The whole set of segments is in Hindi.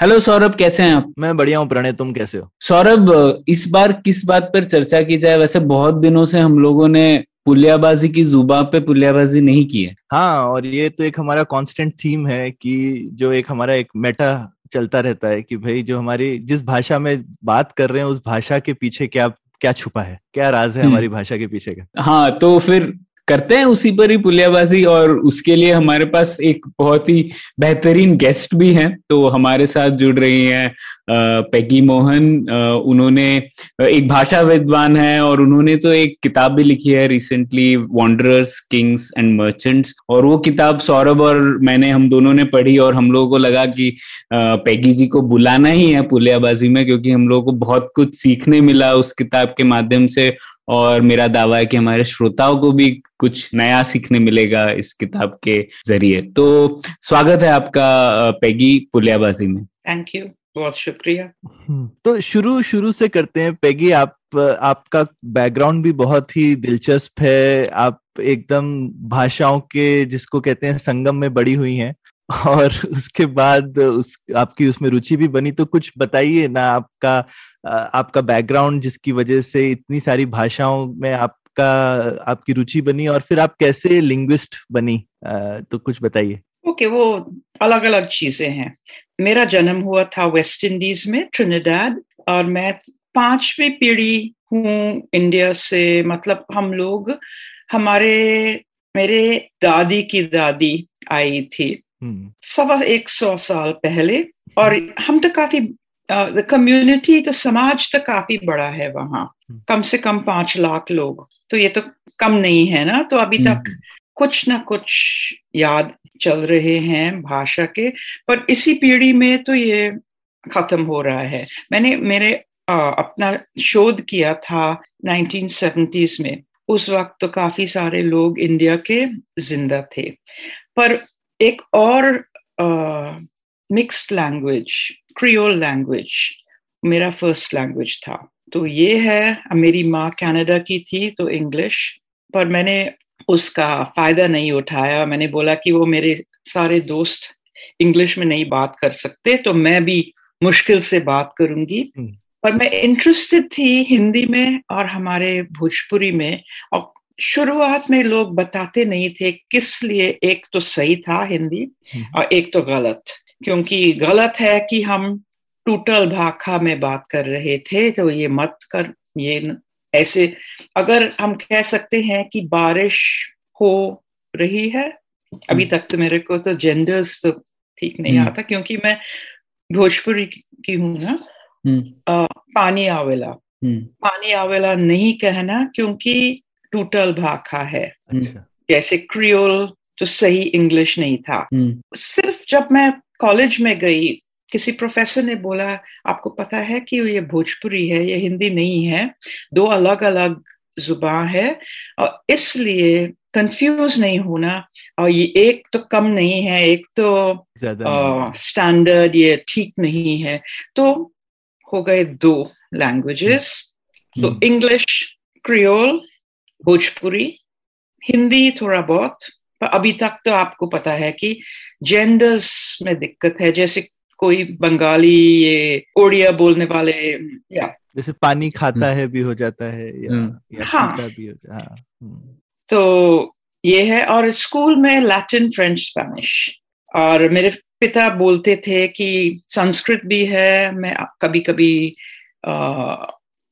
हेलो सौरभ कैसे हैं आप? मैं बढ़िया हूँ प्रणय तुम कैसे हो? सौरभ इस बार किस बात पर चर्चा की जाए? वैसे बहुत दिनों से हम लोगों ने पुलियाबाजी की जुबा पे पुलियाबाजी नहीं की है। हाँ और ये तो एक हमारा कांस्टेंट थीम है कि जो एक हमारा एक मेटा चलता रहता है कि भाई जो हमारी जिस भाषा में बात कर रहे हैं उस भाषा के पीछे क्या क्या छुपा है? क्या राज है हम्म। हमारी भाषा के पीछे का? हाँ तो फिर करते हैं उसी पर ही पुलियाबाजी और उसके लिए हमारे पास एक बहुत ही बेहतरीन गेस्ट भी हैं तो हमारे साथ जुड़ रही हैं पेगी मोहन उन्होंने एक भाषा विद्वान है और उन्होंने तो एक किताब भी लिखी है recently wanderers kings and merchants और वो किताब सौरभ और मैंने हम दोनों ने पढ़ी और हम लोगों को लगा कि पेगी जी को बुलाना ही है पुलियाबाजी में, क्योंकि हम लोगों को बहुत कुछ सीखने मिला उस किताब के माध्यम से और मेरा दावा है कि हमारे श्रोताओं को भी कुछ नया सीखने मिलेगा इस किताब के ज़रिए। तो स्वागत है आपका पेगी पुलियाबाजी में। थैंक यू बहुत शुक्रिया। हम्म, तो शुरू शुरू से करते हैं। पेगी आप आपका बैकग्राउंड भी बहुत ही दिलचस्प है। आप एकदम भाषाओं के जिसको कहते हैं संगम में बड़ी हुई हैं। और उसके बाद उस आपकी उसमें रुचि भी बनी तो कुछ बताइए ना आपका आपका बैकग्राउंड जिसकी वजह से इतनी सारी भाषाओं में आपका आपकी रुचि बनी और फिर आप कैसे लिंग्विस्ट बनी? तो कुछ बताइए। ओके okay, वो अलग अलग चीज़ें हैं। मेरा जन्म हुआ था वेस्ट इंडीज में ट्रिनिडाड और मैं पांचवी पीढ़ी हूँ इंडिया से। मतलब हम लोग हमारे मेरे दादी की दादी आई थी। सवा एक सौ साल पहले और हम तो काफ़ी कम्युनिटी तो समाज तो काफ़ी बड़ा है वहाँ। कम से कम पाँच लाख लोग तो ये तो कम नहीं है ना तो अभी तक कुछ ना कुछ याद चल रहे हैं भाषा के पर इसी पीढ़ी में तो ये खत्म हो रहा है मैंने मेरे अ, अपना शोध किया था 1970s में उस वक्त तो काफ़ी सारे लोग इंडिया के ज़िंदा थे पर एक और मिक्स्ड लैंग्वेज क्रियोल लैंग्वेज मेरा फ़र्स्ट लैंग्वेज था। तो ये है मेरी माँ कनाडा की थी तो इंग्लिश पर मैंने उसका फ़ायदा नहीं उठाया। मैंने बोला कि वो मेरे सारे दोस्त इंग्लिश में नहीं बात कर सकते तो मैं भी मुश्किल से बात करूँगी। हम्म। पर मैं इंटरेस्टेड थी हिंदी में और हमारे भोजपुरी में और शुरुआत में लोग बताते नहीं थे किस लिए एक तो सही था हिंदी हम्म। और एक तो गलत क्योंकि गलत है कि हम टूटल भाखा में बात कर रहे थे तो ये मत कर ये ऐसे अगर हम कह सकते हैं कि बारिश हो रही है अभी तक तो मेरे को तो जेंडर्स तो ठीक नहीं हम्म। आता क्योंकि मैं भोजपुरी की- हूँ ना हम्म, अ, पानी आवेला हम्म, पानी आवेला नहीं कहना क्योंकि टूटल भाखा है। अच्छा। जैसे क्रियोल तो सही इंग्लिश नहीं था। हम्म, सिर्फ़ जब मैं कॉलेज में गई किसी प्रोफेसर ने बोला आपको पता है कि ये भोजपुरी है ये हिंदी नहीं है दो अलग अलग ज़ुबान है और इसलिए कंफ्यूज नहीं होना और ये एक तो कम नहीं है एक तो स्टैंडर्ड ये ठीक नहीं है। तो हो गए दो लैंग्वेजेस तो हम्म। इंग्लिश क्रियोल भोजपुरी हिंदी थोड़ा बहुत पर अभी तक तो आपको पता है कि जेंडर्स में दिक्कत है जैसे कोई बंगाली ये उड़िया बोलने वाले या जैसे पानी खाता है भी हो जाता है या, हम्म। या हाँ। भी हो जाता है हम्म, तो ये है और स्कूल में लैटिन फ्रेंच स्पेनिश और मेरे पिता बोलते थे कि संस्कृत भी है मैं कभी कभी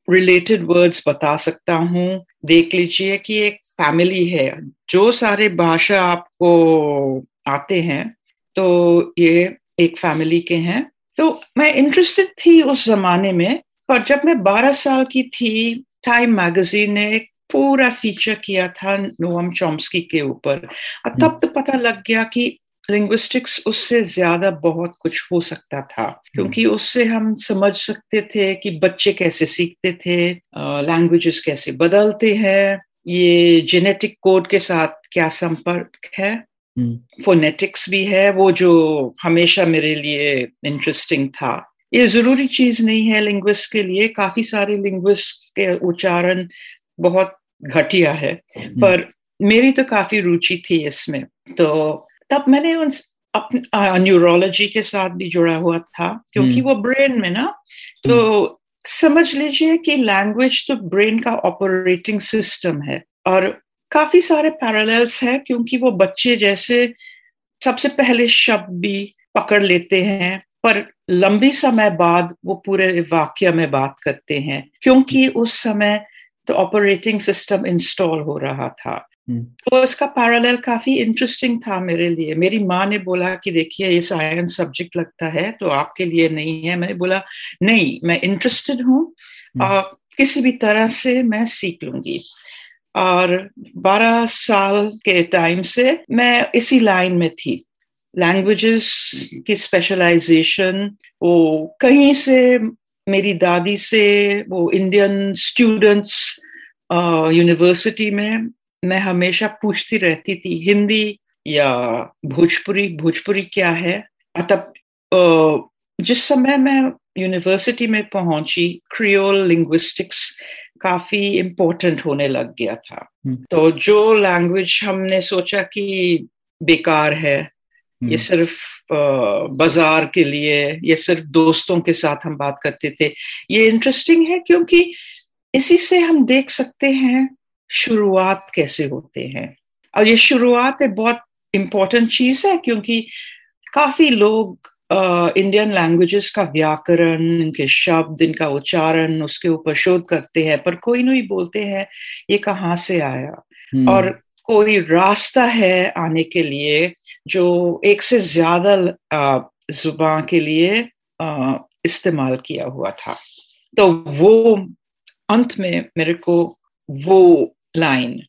रिलेटेड वर्ड्स बता सकता हूँ। देख लीजिए कि एक फैमिली है, जो सारे भाषा आपको आते हैं तो ये एक फैमिली के हैं। तो मैं इंटरेस्टेड थी उस जमाने में, पर जब मैं 12 साल की थी टाइम मैगजीन ने एक पूरा फीचर किया था नोअम चॉम्स्की के ऊपर। तब तो पता लग गया कि लिंग्विस्टिक्स उससे ज़्यादा बहुत कुछ हो सकता था क्योंकि उससे हम समझ सकते थे कि बच्चे कैसे सीखते थे लैंग्वेजेस कैसे बदलते हैं ये जेनेटिक कोड के साथ क्या संपर्क है। फोनेटिक्स भी है वो जो हमेशा मेरे लिए इंटरेस्टिंग था। ये ज़रूरी चीज़ नहीं है लिंग्विस्ट के लिए काफ़ी सारे लिंग्विस्ट के उच्चारण बहुत घटिया है पर मेरी तो काफ़ी रुचि थी इसमें तो तब मैंने उन न्यूरोलॉजी के साथ भी जुड़ा हुआ था क्योंकि वो ब्रेन में ना तो समझ लीजिए कि लैंग्वेज तो ब्रेन का ऑपरेटिंग सिस्टम है और काफ़ी सारे पैरेलल्स है क्योंकि वो बच्चे जैसे सबसे पहले शब्द भी पकड़ लेते हैं पर लंबी समय बाद वो पूरे वाक्य में बात करते हैं क्योंकि उस समय तो ऑपरेटिंग सिस्टम इंस्टॉल हो रहा था। हम्म। तो इसका पैरेलल काफ़ी इंटरेस्टिंग था मेरे लिए। मेरी माँ ने बोला कि देखिए ये साइंस सब्जेक्ट लगता है तो आपके लिए नहीं है। मैंने बोला नहीं मैं इंटरेस्टेड हूँ। हम्म। किसी भी तरह से मैं सीख लूँगी। और 12 साल के टाइम से मैं इसी लाइन में थी। लैंग्वेजेस की स्पेशलाइजेशन वो कहीं से मेरी दादी से वो इंडियन स्टूडेंट्स यूनिवर्सिटी में मैं हमेशा पूछती रहती थी हिंदी या भोजपुरी भोजपुरी क्या है तब जिस समय मैं यूनिवर्सिटी में पहुँची क्रियोल लिंग्विस्टिक्स काफ़ी इम्पोर्टेंट होने लग गया था हम्म। तो जो लैंग्वेज हमने सोचा कि बेकार है ये हम्म। सिर्फ़ बाज़ार के लिए ये सिर्फ़ दोस्तों के साथ हम बात करते थे ये इंटरेस्टिंग है क्योंकि इसी से हम देख सकते हैं शुरुआत कैसे होते हैं? और ये शुरुआत एक बहुत इंपॉर्टेंट चीज़ है क्योंकि काफ़ी लोग इंडियन uh, लैंग्वेजेस का व्याकरण इनके शब्द इनका उच्चारण उसके ऊपर शोध करते हैं पर कोई नहीं बोलते हैं ये कहाँ से आया? hmm. और कोई रास्ता है आने के लिए जो एक से ज़्यादा जुबा के लिए uh, इस्तेमाल किया हुआ था। तो वो अंत में मेरे को वो लाइन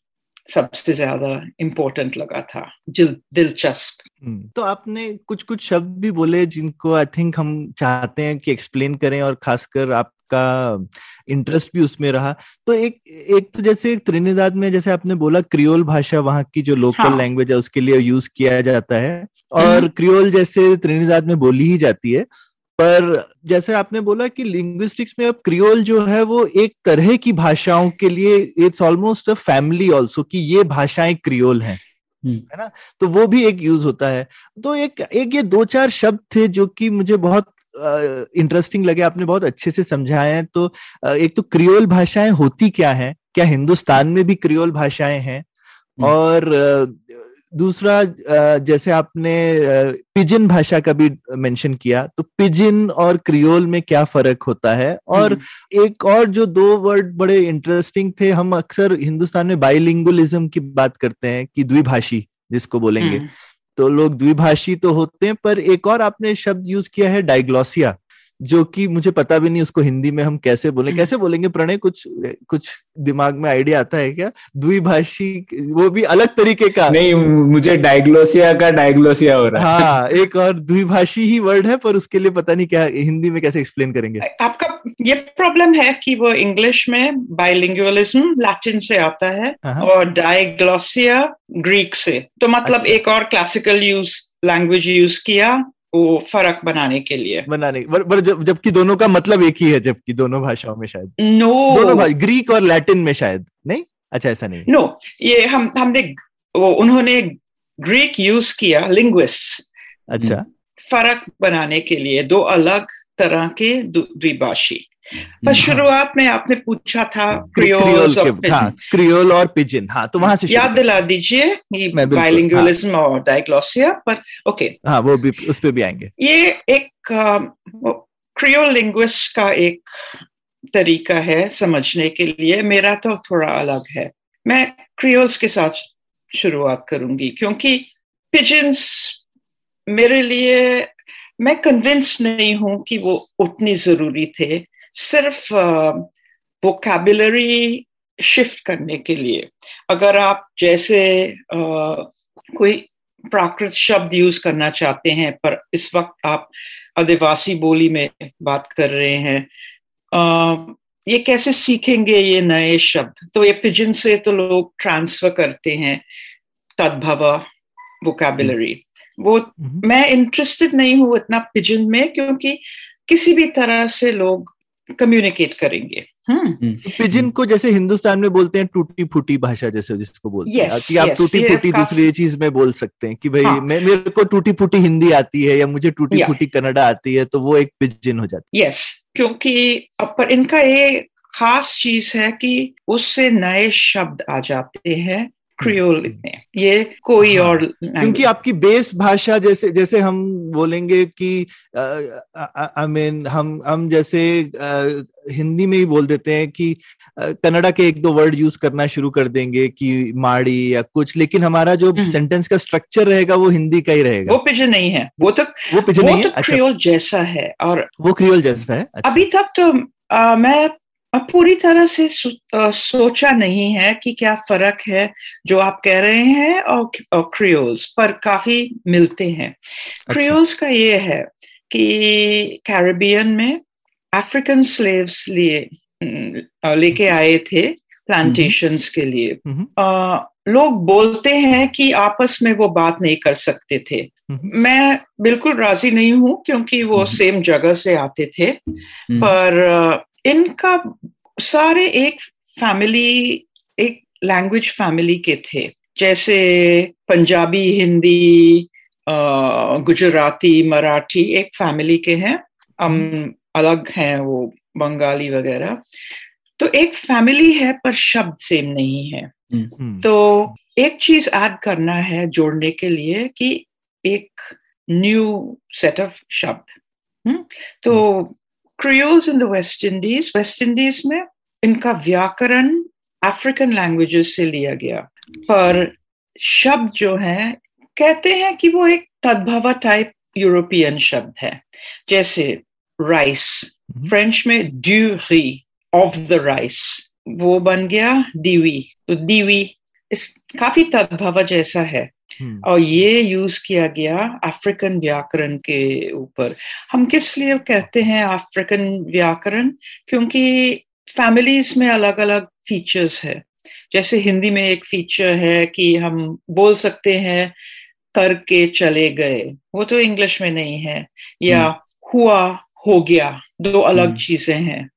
सबसे ज़्यादा इम्पोर्टेंट लगा था दिलचस्प। हम्म, तो आपने कुछ कुछ शब्द भी बोले जिनको आई थिंक हम चाहते हैं कि एक्सप्लेन करें और खासकर आप आपका इंटरेस्ट भी उसमें रहा। तो एक एक तो जैसे त्रिनिदाद में जैसे आपने बोला क्रियोल भाषा वहाँ की जो लोकल हाँ. लैंग्वेज है उसके लिए यूज़ किया जाता है। और क्रियोल जैसे त्रिनिदाद में बोली ही जाती है। पर जैसे आपने बोला कि लिंग्विस्टिक्स में अब क्रियोल जो है वो एक तरह की भाषाओं के लिए it's almost a family also कि ये भाषाएँ क्रियोल हैं हम्म। है ना? तो वो भी एक यूज़ होता है। तो एक एक ये दो चार शब्द थे जो कि मुझे बहुत इंटरेस्टिंग uh, लगे आपने बहुत अच्छे से समझाए हैं। तो uh, एक तो क्रियोल भाषाएँ होती क्या है? क्या हिंदुस्तान में भी क्रियोल भाषाएँ हैं? हम्म। और uh, दूसरा जैसे आपने पिजिन भाषा का भी मेंशन किया तो पिजिन और क्रियोल में क्या फ़र्क होता है और हम्म। एक और जो दो वर्ड बड़े इंटरेस्टिंग थे हम अक्सर हिंदुस्तान में बाइलिंगुअलिज्म की बात करते हैं कि द्विभाषी जिसको बोलेंगे हम्म। तो लोग द्विभाषी तो होते हैं पर एक और आपने शब्द यूज़ किया है डायग्लोसिया जो कि मुझे पता भी नहीं उसको हिंदी में हम कैसे बोले। हम्म। कैसे बोलेंगे प्रणय? कुछ कुछ दिमाग में आइडिया आता है क्या? द्विभाषी वो भी अलग तरीके का। नहीं मुझे डायग्लोसिया का डायग्लोसिया हो रहा है। हाँ एक और द्विभाषी ही वर्ड है पर उसके लिए पता नहीं क्या हिंदी में कैसे एक्सप्लेन करेंगे। आपका ये प्रॉब्लम है कि वो इंग्लिश में बाइलिंगुअलिज्म लैटिन से आता है हाँ, हाँ। और डायग्लोसिया ग्रीक से। तो मतलब अच्छा। एक और क्लासिकल यूज़ लैंग्वेज यूज़ किया वो फ़र्क बनाने के लिए। बनाने जब, जबकि दोनों का मतलब एक ही है जबकि दोनों भाषाओं में शायद। No no. दोनों भाषा ग्रीक और लैटिन में शायद नहीं? अच्छा ऐसा नहीं नो no. ये हम हमने वो उन्होंने ग्रीक यूज़ किया लिंग्विस्ट अच्छा। फ़र्क बनाने के लिए दो अलग तरह के द्विभाषी। पर शुरुआत में आपने पूछा था क्रियोल हाँ, क्रियोल और पिजिन हाँ तो वहाँ से याद दिला दीजिए बाइलिंगुअलिज्म हाँ. और डायग्लोसिया पर ओके हाँ वो भी उस पर भी आएँगे। ये एक क्रियोल लिंग्विस्ट का एक तरीका है समझने के लिए। मेरा तो थोड़ा अलग है। मैं क्रियोल्स के साथ शुरुआत करूँगी क्योंकि पिजन्स मेरे लिए मैं कन्विंस नहीं हूँ कि वो उतनी ज़रूरी थे। सिर्फ़ वोकेबुलरी शिफ्ट करने के लिए। अगर आप जैसे कोई प्राकृत शब्द यूज़ करना चाहते हैं पर इस वक्त आप आदिवासी बोली में बात कर रहे हैं आ, ये कैसे सीखेंगे ये नए शब्द? तो ये पिजन से तो लोग ट्रांसफ़र करते हैं तद्भव वोकेबुलरी वो हम्म। मैं इंटरेस्टेड नहीं हूँ इतना पिजन में क्योंकि किसी भी तरह से लोग कम्युनिकेट करेंगे हम्म पिजिन को जैसे हिंदुस्तान में बोलते हैं टूटी फूटी भाषा जैसे जिसको बोलते yes, हैं कि आप yes, टूटी फूटी दूसरी चीज़ में बोल सकते हैं कि भाई हाँ। मैं मेरे को टूटी फूटी हिंदी आती है या मुझे टूटी Yeah. फूटी कन्नडा आती है तो वो एक पिजिन हो जाती है यस क्योंकि पर इनका ये खास चीज़ है कि उससे नए शब्द आ जाते हैं क्रियोल में ये कोई हाँ, और क्योंकि आपकी बेस भाषा जैसे जैसे हम बोलेंगे कि आई मीन हम हम जैसे अ, हिंदी में ही बोल देते हैं कि कन्नड़ा के एक दो वर्ड यूज़ करना शुरू कर देंगे कि माड़ी या कुछ लेकिन हमारा जो हम्म। सेंटेंस का स्ट्रक्चर रहेगा वो हिंदी का ही रहेगा। वो पिजन नहीं है। वो तक वो पिछले वो नहीं तो है अच्छा जैसा है और वो क्रियोल जैसा है? अच्छा, अभी तक तो आ, मैं पूरी तरह से आ, सोचा नहीं है कि क्या फ़र्क है जो आप कह रहे हैं और, और क्रियोल्स पर काफ़ी मिलते हैं। अच्छा। क्रियोल्स का ये है कि कैरेबियन में अफ्रीकन स्लेव्स लिए लेके आए थे प्लांटेशंस के लिए। हम्म, आ, लोग बोलते हैं कि आपस में वो बात नहीं कर सकते थे। हम्म, मैं बिल्कुल राज़ी नहीं हूँ क्योंकि वो हम्म। सेम जगह से आते थे। हम्म, पर इनका सारे एक फैमिली एक लैंग्वेज फैमिली के थे। जैसे पंजाबी हिंदी गुजराती मराठी एक फैमिली के हैं। हम अलग हैं वो बंगाली वगैरह। तो एक फैमिली है पर शब्द सेम नहीं है। हम्म, तो एक चीज़ ऐड करना है जोड़ने के लिए कि एक न्यू सेट ऑफ़ शब्द। हम्म? तो creoles in the West Indies West Indies में इनका व्याकरण अफ्रीकन लैंग्वेजेस से लिया गया। पर शब्द जो है कहते हैं कि वो एक तद्भव टाइप यूरोपियन शब्द है। जैसे राइस हम्म। फ्रेंच में ड्यू री ऑफ़ द राइस वो बन गया डीवी तो डीवी इस काफ़ी तद्भव जैसा है। हम्म, और ये यूज़ किया गया अफ्रीकन व्याकरण के ऊपर। हम किस लिए कहते हैं अफ्रीकन व्याकरण? क्योंकि फैमिलीज़ में अलग अलग फीचर्स है। जैसे हिंदी में एक फीचर है कि हम बोल सकते हैं करके चले गए। वो तो इंग्लिश में नहीं है। या हुआ हो गया। दो अलग हम्म। चीज़ें हैं।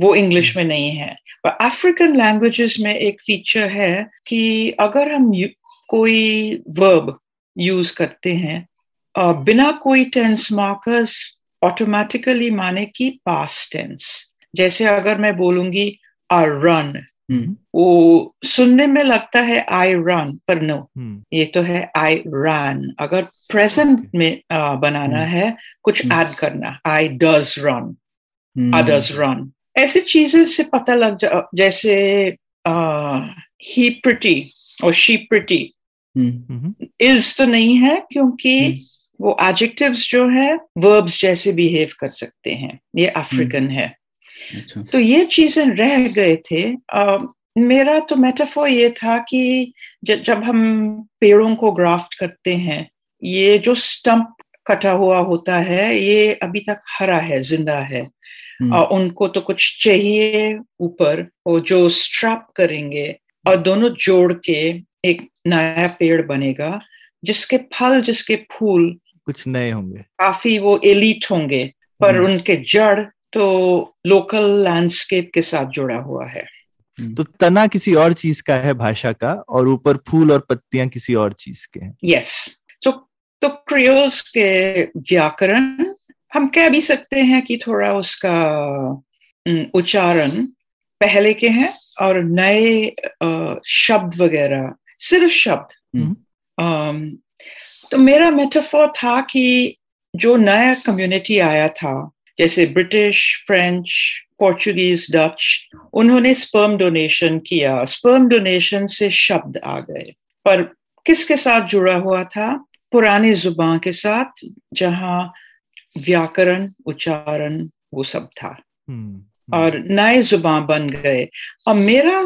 वो इंग्लिश में नहीं है। पर अफ्रीकन लैंग्वेजेस में एक फीचर है कि अगर हम कोई वर्ब यूज़ करते हैं अ, बिना कोई टेंस मार्कर्स ऑटोमेटिकली माने कि पास्ट टेंस जैसे अगर मैं बोलूँगी आ रन हम्म, वो सुनने में लगता है आई रन पर नो हम्म, ये तो है आई रन अगर प्रेजेंट में अ, बनाना हम्म। है कुछ। ऐड करना आई डज रन हम्म, others run. ऐसी चीज़ें से पता लग जा जैसे ही प्रिटी और शी प्रिटी इज़ तो नहीं है क्योंकि वो एडजेक्टिव्स जो है वर्ब्स जैसे बिहेव कर सकते हैं। ये अफ्रीकन है। अच्छा। तो ये चीज़ें रह गए थे। अ, मेरा तो मेटाफोर ये था कि ज, जब हम पेड़ों को ग्राफ्ट करते हैं ये जो स्टंप कटा हुआ होता है ये अभी तक हरा है ज़िंदा है। हम्म, और उनको तो कुछ चाहिए ऊपर वो जो स्ट्रैप करेंगे और दोनों जोड़ के एक नया पेड़ बनेगा जिसके फल जिसके फूल कुछ नए होंगे। काफ़ी वो एलिट होंगे पर हम्म। उनके जड़ तो लोकल लैंडस्केप के साथ जुड़ा हुआ है। तो तना किसी और चीज़ का है भाषा का और ऊपर फूल और पत्तियाँ किसी और चीज़ के हैं। यस तो तो क्रियोल्स के व्याकरण हम कह भी सकते हैं कि थोड़ा उसका उच्चारण पहले के हैं और नए शब्द वगैरह सिर्फ़ शब्द। हम्म। तो मेरा मेटाफोर था कि जो नया कम्युनिटी आया था जैसे ब्रिटिश फ्रेंच पोर्चुगीज डच उन्होंने स्पर्म डोनेशन किया। स्पर्म डोनेशन से शब्द आ गए। पर किसके साथ जुड़ा हुआ था? पुराने ज़ुबान के साथ जहाँ व्याकरण उच्चारण वो सब था। हम्म, और नए ज़ुबान बन गए। और मेरा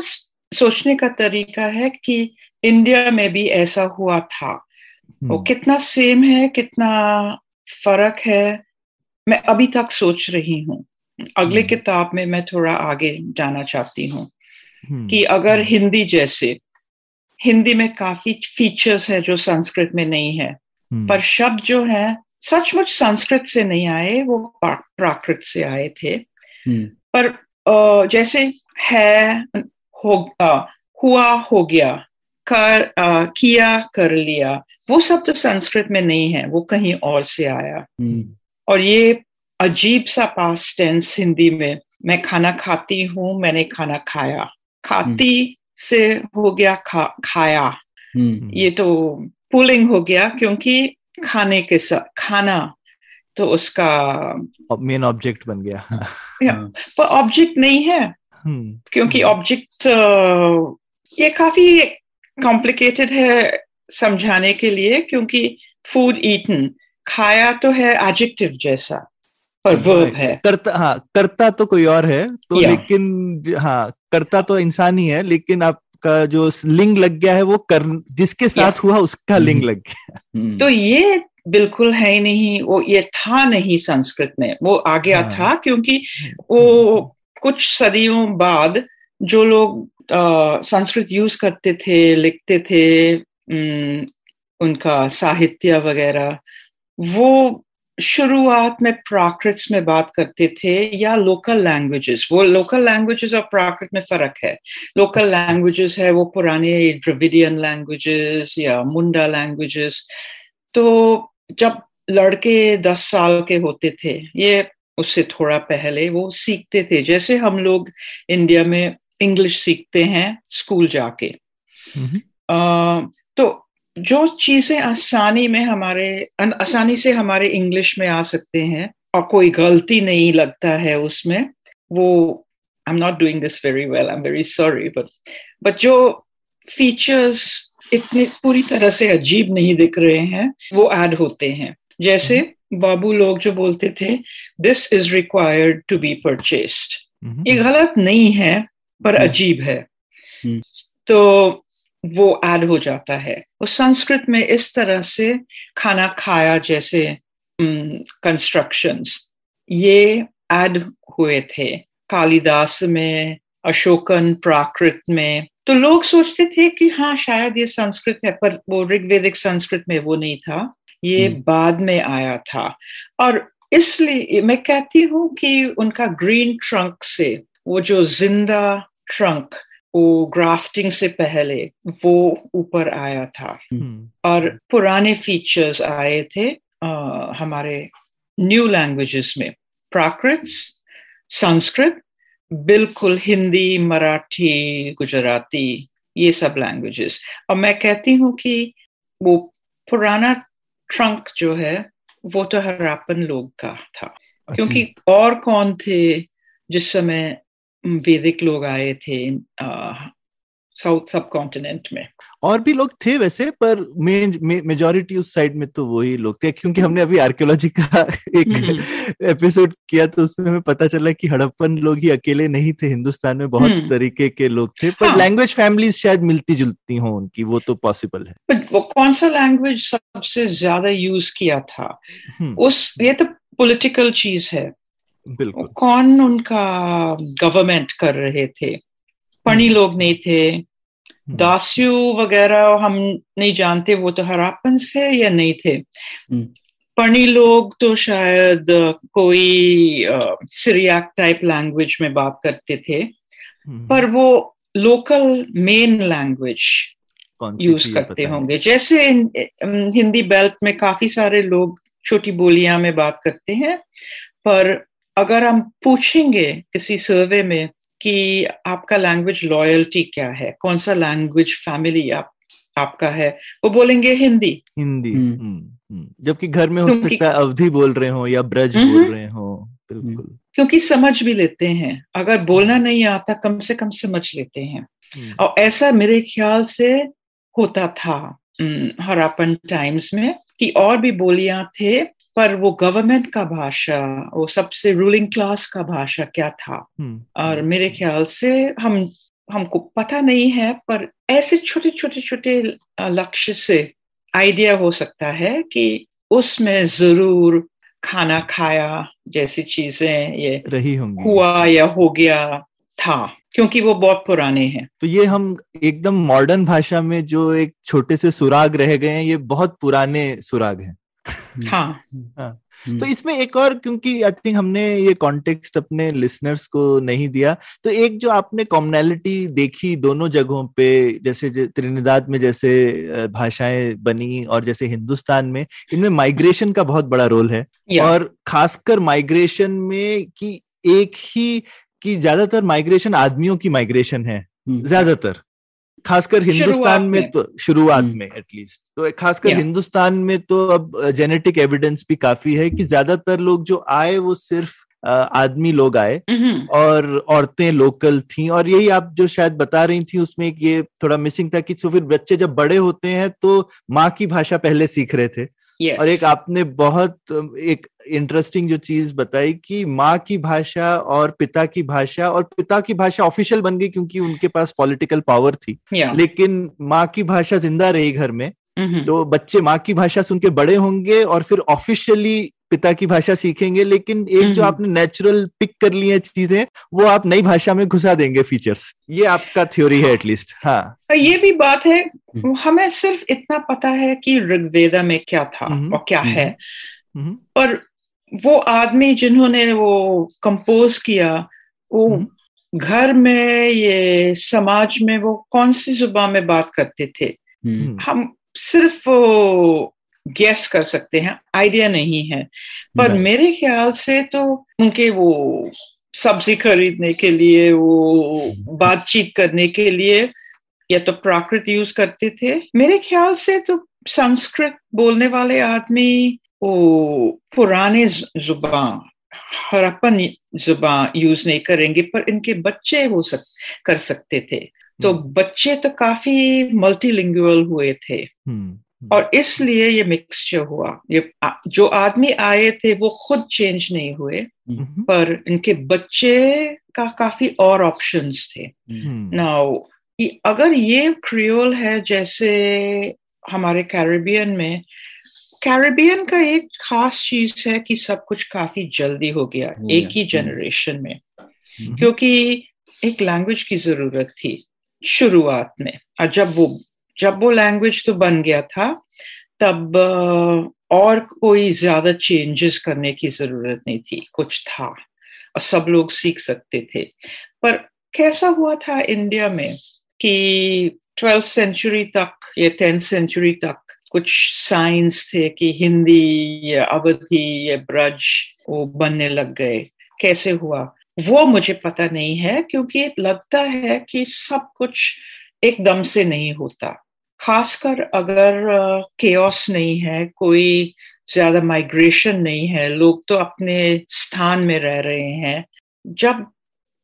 सोचने का तरीका है कि इंडिया में भी ऐसा हुआ था। हम्म। वो कितना सेम है कितना फ़र्क है मैं अभी तक सोच रही हूँ। अगले हम्म। किताब में मैं थोड़ा आगे जाना चाहती हूँ हम्म, कि अगर हम्म, हिंदी जैसे हिंदी में काफ़ी फीचर्स है जो संस्कृत में नहीं है हम्म, पर शब्द जो है सचमुच संस्कृत से नहीं आए वो प्राकृत से आए थे। हम्म, पर जैसे है हो हुआ हो गया कर अ, किया कर लिया। वो सब तो संस्कृत में नहीं है वो कहीं और से आया। हम्म, और ये अजीब सा पास टेंस हिंदी में मैं खाना खाती हूँ मैंने खाना खाया। खाती से हो गया खा, खाया। हम्म, ये तो पुलिंग हो गया क्योंकि खाने के साथ खाना तो उसका मेन ऑब्जेक्ट बन गया। हाँ, पर ऑब्जेक्ट नहीं है क्योंकि ऑब्जेक्ट ये काफ़ी कॉम्प्लिकेटेड है समझाने के लिए क्योंकि फ़ूड ईटन खाया तो है एडजेक्टिव जैसा पर वर्ब है करता हाँ करता तो कोई और है तो। लेकिन हाँ करता तो इंसान ही है लेकिन आपका जो लिंग लग गया है वो कर जिसके साथ हुआ उसका लिंग हम्म। लग गया हम्म, तो ये बिल्कुल है ही नहीं वो ये था नहीं संस्कृत में वो आ गया हाँ। था क्योंकि वो कुछ सदियों बाद जो लोग संस्कृत यूज़ करते थे लिखते थे उनका साहित्य वगैरह वो शुरुआत में प्राकृत में बात करते थे या लोकल लैंग्वेजेस वो लोकल लैंग्वेजेस और प्राकृत में फ़र्क है। लोकल लैंग्वेजेस है वो पुराने द्रविडियन लैंग्वेजेस या मुंडा लैंग्वेजेस तो जब लड़के दस साल के होते थे ये उससे थोड़ा पहले वो सीखते थे। जैसे हम लोग इंडिया में इंग्लिश सीखते हैं स्कूल जाके। हम्म, तो जो चीज़ें आसानी में हमारे आसानी से हमारे इंग्लिश में आ सकते हैं और कोई गलती नहीं लगता है उसमें वो I am not doing this very well I am very sorry but but जो फीचर्स इतने पूरी तरह से अजीब नहीं दिख रहे हैं वो ऐड होते हैं। जैसे बाबू लोग जो बोलते थे this is required to be purchased hmm, ये गलत नहीं है पर हम्म। अजीब है हम्म। तो वो ऐड हो जाता है और संस्कृत में इस तरह से खाना खाया जैसे कंस्ट्रक्शंस ये ऐड हुए थे कालिदास में अशोकन प्राकृत में तो लोग सोचते थे कि हाँ शायद ये संस्कृत है पर वो ऋग्वेदिक संस्कृत में वो नहीं था ये हम्म। बाद में आया था और इसलिए मैं कहती हूँ कि उनका ग्रीन ट्रंक से वो जो ज़िंदा ट्रंक वो ग्राफ्टिंग से पहले वो ऊपर आया था। हम्म, और पुराने फीचर्स आए थे अ, हमारे न्यू लैंग्वेजेस में। प्राकृत संस्कृत बिल्कुल हिंदी मराठी गुजराती ये सब लैंग्वेजेस और मैं कहती हूँ कि वो पुराना ट्रंक जो है वो तो हरापन लोग का था। अच्छा। क्योंकि और कौन थे जिस समय वैदिक लोग आए थे साउथ सब कॉन्टिनेंट में। और भी लोग थे वैसे पर मेन मेजोरिटी उस साइड में तो वही लोग थे क्योंकि हमने अभी आर्कियोलॉजी का एक एपिसोड किया तो उसमें हमें पता चला कि हड़प्पन लोग ही अकेले नहीं थे हिंदुस्तान में बहुत हम्म। तरीके के लोग थे पर हाँ। लैंग्वेज फैमिलीज़ शायद मिलती जुलती हो उनकी वो तो पॉसिबल है। But वो कौन सा लैंग्वेज सबसे ज़्यादा यूज़ किया था? हम्म, उस ये तो पॉलिटिकल चीज़ है। बिल्कुल। कौन उनका गवर्नमेंट कर रहे थे? पणी लोग नहीं थे। हम्म, दास्यु वगैरह हम नहीं जानते वो तो हरापन थे या नहीं थे? हम्म। पणी लोग तो शायद कोई सिरियाक टाइप लैंग्वेज में बात करते थे। हम्म, पर वो लोकल मेन लैंग्वेज यूज़ करते होंगे। जैसे हिंदी बेल्ट में काफ़ी सारे लोग छोटी बोलियाँ में बात करते हैं पर अगर हम पूछेंगे किसी सर्वे में कि आपका लैंग्वेज लॉयल्टी क्या है कौन सा लैंग्वेज फैमिली आप आपका है वो बोलेंगे हिंदी हिंदी हम्म। हम्म, हम्म। जबकि घर में हो क्योंकि- सकता है अवधि बोल रहे हो या ब्रज। बोल रहे हो बिल्कुल क्योंकि समझ भी लेते हैं अगर बोलना नहीं आता कम से कम समझ लेते हैं और ऐसा मेरे ख्याल से होता था हरापन टाइम्स में कि और भी बोलियाँ थे पर वो गवर्नमेंट का भाषा वो सबसे रूलिंग क्लास का भाषा क्या था? हम्म, और मेरे ख्याल से हम हमको पता नहीं है पर ऐसे छोटे छोटे छोटे लक्ष्य से आइडिया हो सकता है कि उसमें ज़रूर खाना खाया जैसी चीज़ें ये रही होंगी। हुआ या हो गया था क्योंकि वो बहुत पुराने हैं। तो ये हम एकदम मॉडर्न भाषा में जो एक छोटे से सुराग रह गए हैं ये बहुत पुराने सुराग हैं। हाँ। हम्म। तो इसमें एक और क्योंकि आई थिंक हमने ये कॉन्टेक्स्ट अपने लिसनर्स को नहीं दिया तो एक जो आपने कॉमनैलिटी देखी दोनों जगहों पे जैसे त्रिनिदाद में जैसे भाषाएँ बनी और जैसे हिंदुस्तान में इनमें माइग्रेशन का बहुत बड़ा रोल है। और खासकर माइग्रेशन में कि एक ही कि ज़्यादातर माइग्रेशन आदमियों की माइग्रेशन है हम्म। ज़्यादातर। खासकर हिंदुस्तान में में। तो शुरुआत हम्म। में एटलीस्ट तो खासकर. हिंदुस्तान में तो अब जेनेटिक एविडेंस भी काफ़ी है कि ज़्यादातर लोग जो आए वो सिर्फ़ आदमी लोग आए हम्म, और औरतें लोकल थीं और यही आप जो शायद बता रही थी उसमें एक ये थोड़ा मिसिंग था कि तो फिर बच्चे जब बड़े होते हैं तो माँ की भाषा पहले सीख रहे थे yes. और एक आपने बहुत एक इंटरेस्टिंग जो चीज़ बताई कि माँ की भाषा और पिता की भाषा और पिता की भाषा ऑफिशियल बन गई क्योंकि उनके पास पॉलिटिकल पावर थी yeah. लेकिन माँ की भाषा ज़िंदा रही घर में हम्म, तो बच्चे माँ की भाषा सुन के बड़े होंगे और फिर ऑफिशियली पिता की भाषा सीखेंगे लेकिन एक जो। आपने नेचुरल पिक कर ली है चीज़ें वो आप नई भाषा में घुसा देंगे फीचर्स ये आपका थ्योरी है एटलीस्ट हाँ ये भी बात है हम्म। हमें सिर्फ़ इतना पता है कि ऋग्वेदा में क्या था और क्या है पर वो आदमी जिन्होंने वो कंपोज किया वो। घर में ये समाज में वो कौन सी ज़ुबान में बात करते थे हम्म। हम सिर्फ़ गैस कर सकते हैं आइडिया नहीं है। पर Right. मेरे ख्याल से तो उनके वो सब्ज़ी खरीदने के लिए वो बातचीत करने के लिए या तो प्राकृत यूज़ करते थे। मेरे ख्याल से तो संस्कृत बोलने वाले आदमी वो पुराने ज़ुबान हरपन ज़ुबान यूज़ नहीं करेंगे पर इनके बच्चे हो सक कर सकते थे। तो हम्म, बच्चे तो काफ़ी मल्टीलिंगुअल हुए थे। हम्म, और इसलिए ये मिक्सचर हुआ। ये जो आदमी आए थे वो खुद चेंज नहीं हुए हम्म, पर इनके बच्चे का काफ़ी और ऑप्शंस थे। नाउ अगर ये क्रियोल है जैसे हमारे कैरेबियन में कैरेबियन का एक खास चीज़ है कि सब कुछ काफ़ी जल्दी हो गया एक ही। जनरेशन में। हम्म। क्योंकि एक लैंग्वेज की ज़रूरत थी शुरुआत में और जब वो जब वो लैंग्वेज तो बन गया था, तब और कोई ज़्यादा चेंजेस करने की ज़रूरत नहीं थी, कुछ था, और सब लोग सीख सकते थे। पर कैसा हुआ था इंडिया में कि ट्वेल्थ सेंचुरी तक या टेंथ सेंचुरी तक कुछ साइंस थे कि हिंदी या अवधि या ब्रज वो बनने लग गए? कैसे हुआ? वो मुझे पता नहीं है, क्योंकि लगता है कि सब कुछ एकदम से नहीं होता। खासकर अगर केओस नहीं है कोई ज़्यादा माइग्रेशन नहीं है लोग तो अपने स्थान में रह रहे हैं जब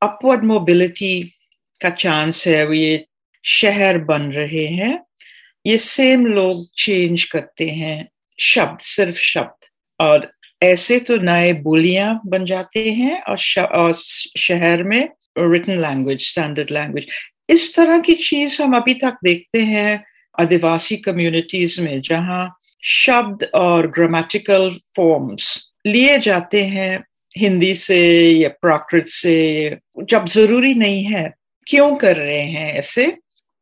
अपवर्ड मोबिलिटी का चांस है ये शहर बन रहे हैं ये सेम लोग चेंज करते हैं शब्द सिर्फ़ शब्द और ऐसे तो नए बोलियाँ बन जाते हैं और, और शहर में रिटन लैंग्वेज स्टैंडर्ड लैंग्वेज इस तरह की चीज़ हम अभी तक देखते हैं आदिवासी कम्युनिटीज में जहाँ शब्द और ग्रामेटिकल फॉर्म्स लिए जाते हैं हिंदी से या प्राकृत से जब ज़रूरी नहीं है क्यों कर रहे हैं ऐसे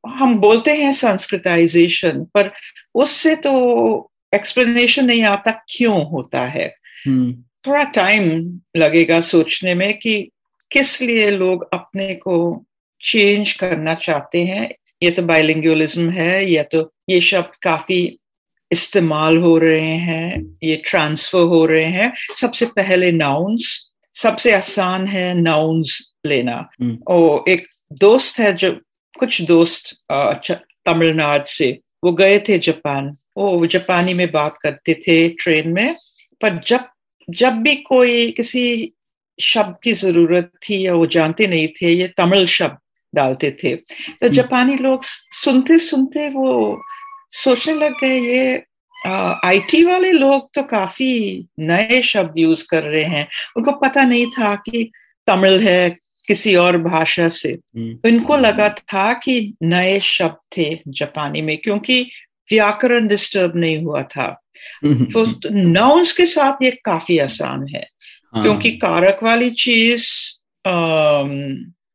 हम बोलते हैं संस्कृताइजेशन पर उससे तो एक्सप्लेनेशन नहीं आता क्यों होता है hmm. थोड़ा टाइम लगेगा सोचने में कि किस लिए लोग अपने को चेंज करना चाहते हैं ये तो बाइलिंगुअलिज्म है या तो ये शब्द काफ़ी इस्तेमाल हो रहे हैं ये ट्रांसफ़र हो रहे हैं। सबसे पहले नाउन्स सबसे आसान है नाउन्स लेना। hmm. और एक दोस्त है जो कुछ दोस्त अच्छा तमिलनाडु से वो गए थे जापान। वो जापानी में बात करते थे ट्रेन में पर जब जब भी कोई किसी शब्द की ज़रूरत थी या वो जानते नहीं थे ये तमिल शब्द डालते थे। तो जापानी लोग सुनते सुनते वो सोचने लग गए ये आईटी वाले लोग तो काफ़ी नए शब्द यूज़ कर रहे हैं। उनको पता नहीं था कि तमिल है किसी और भाषा से। तो इनको लगा था कि नए शब्द थे जापानी में क्योंकि व्याकरण डिस्टर्ब नहीं हुआ था। तो नाउन्स के साथ ये काफ़ी आसान है हाँ। क्योंकि कारक वाली चीज़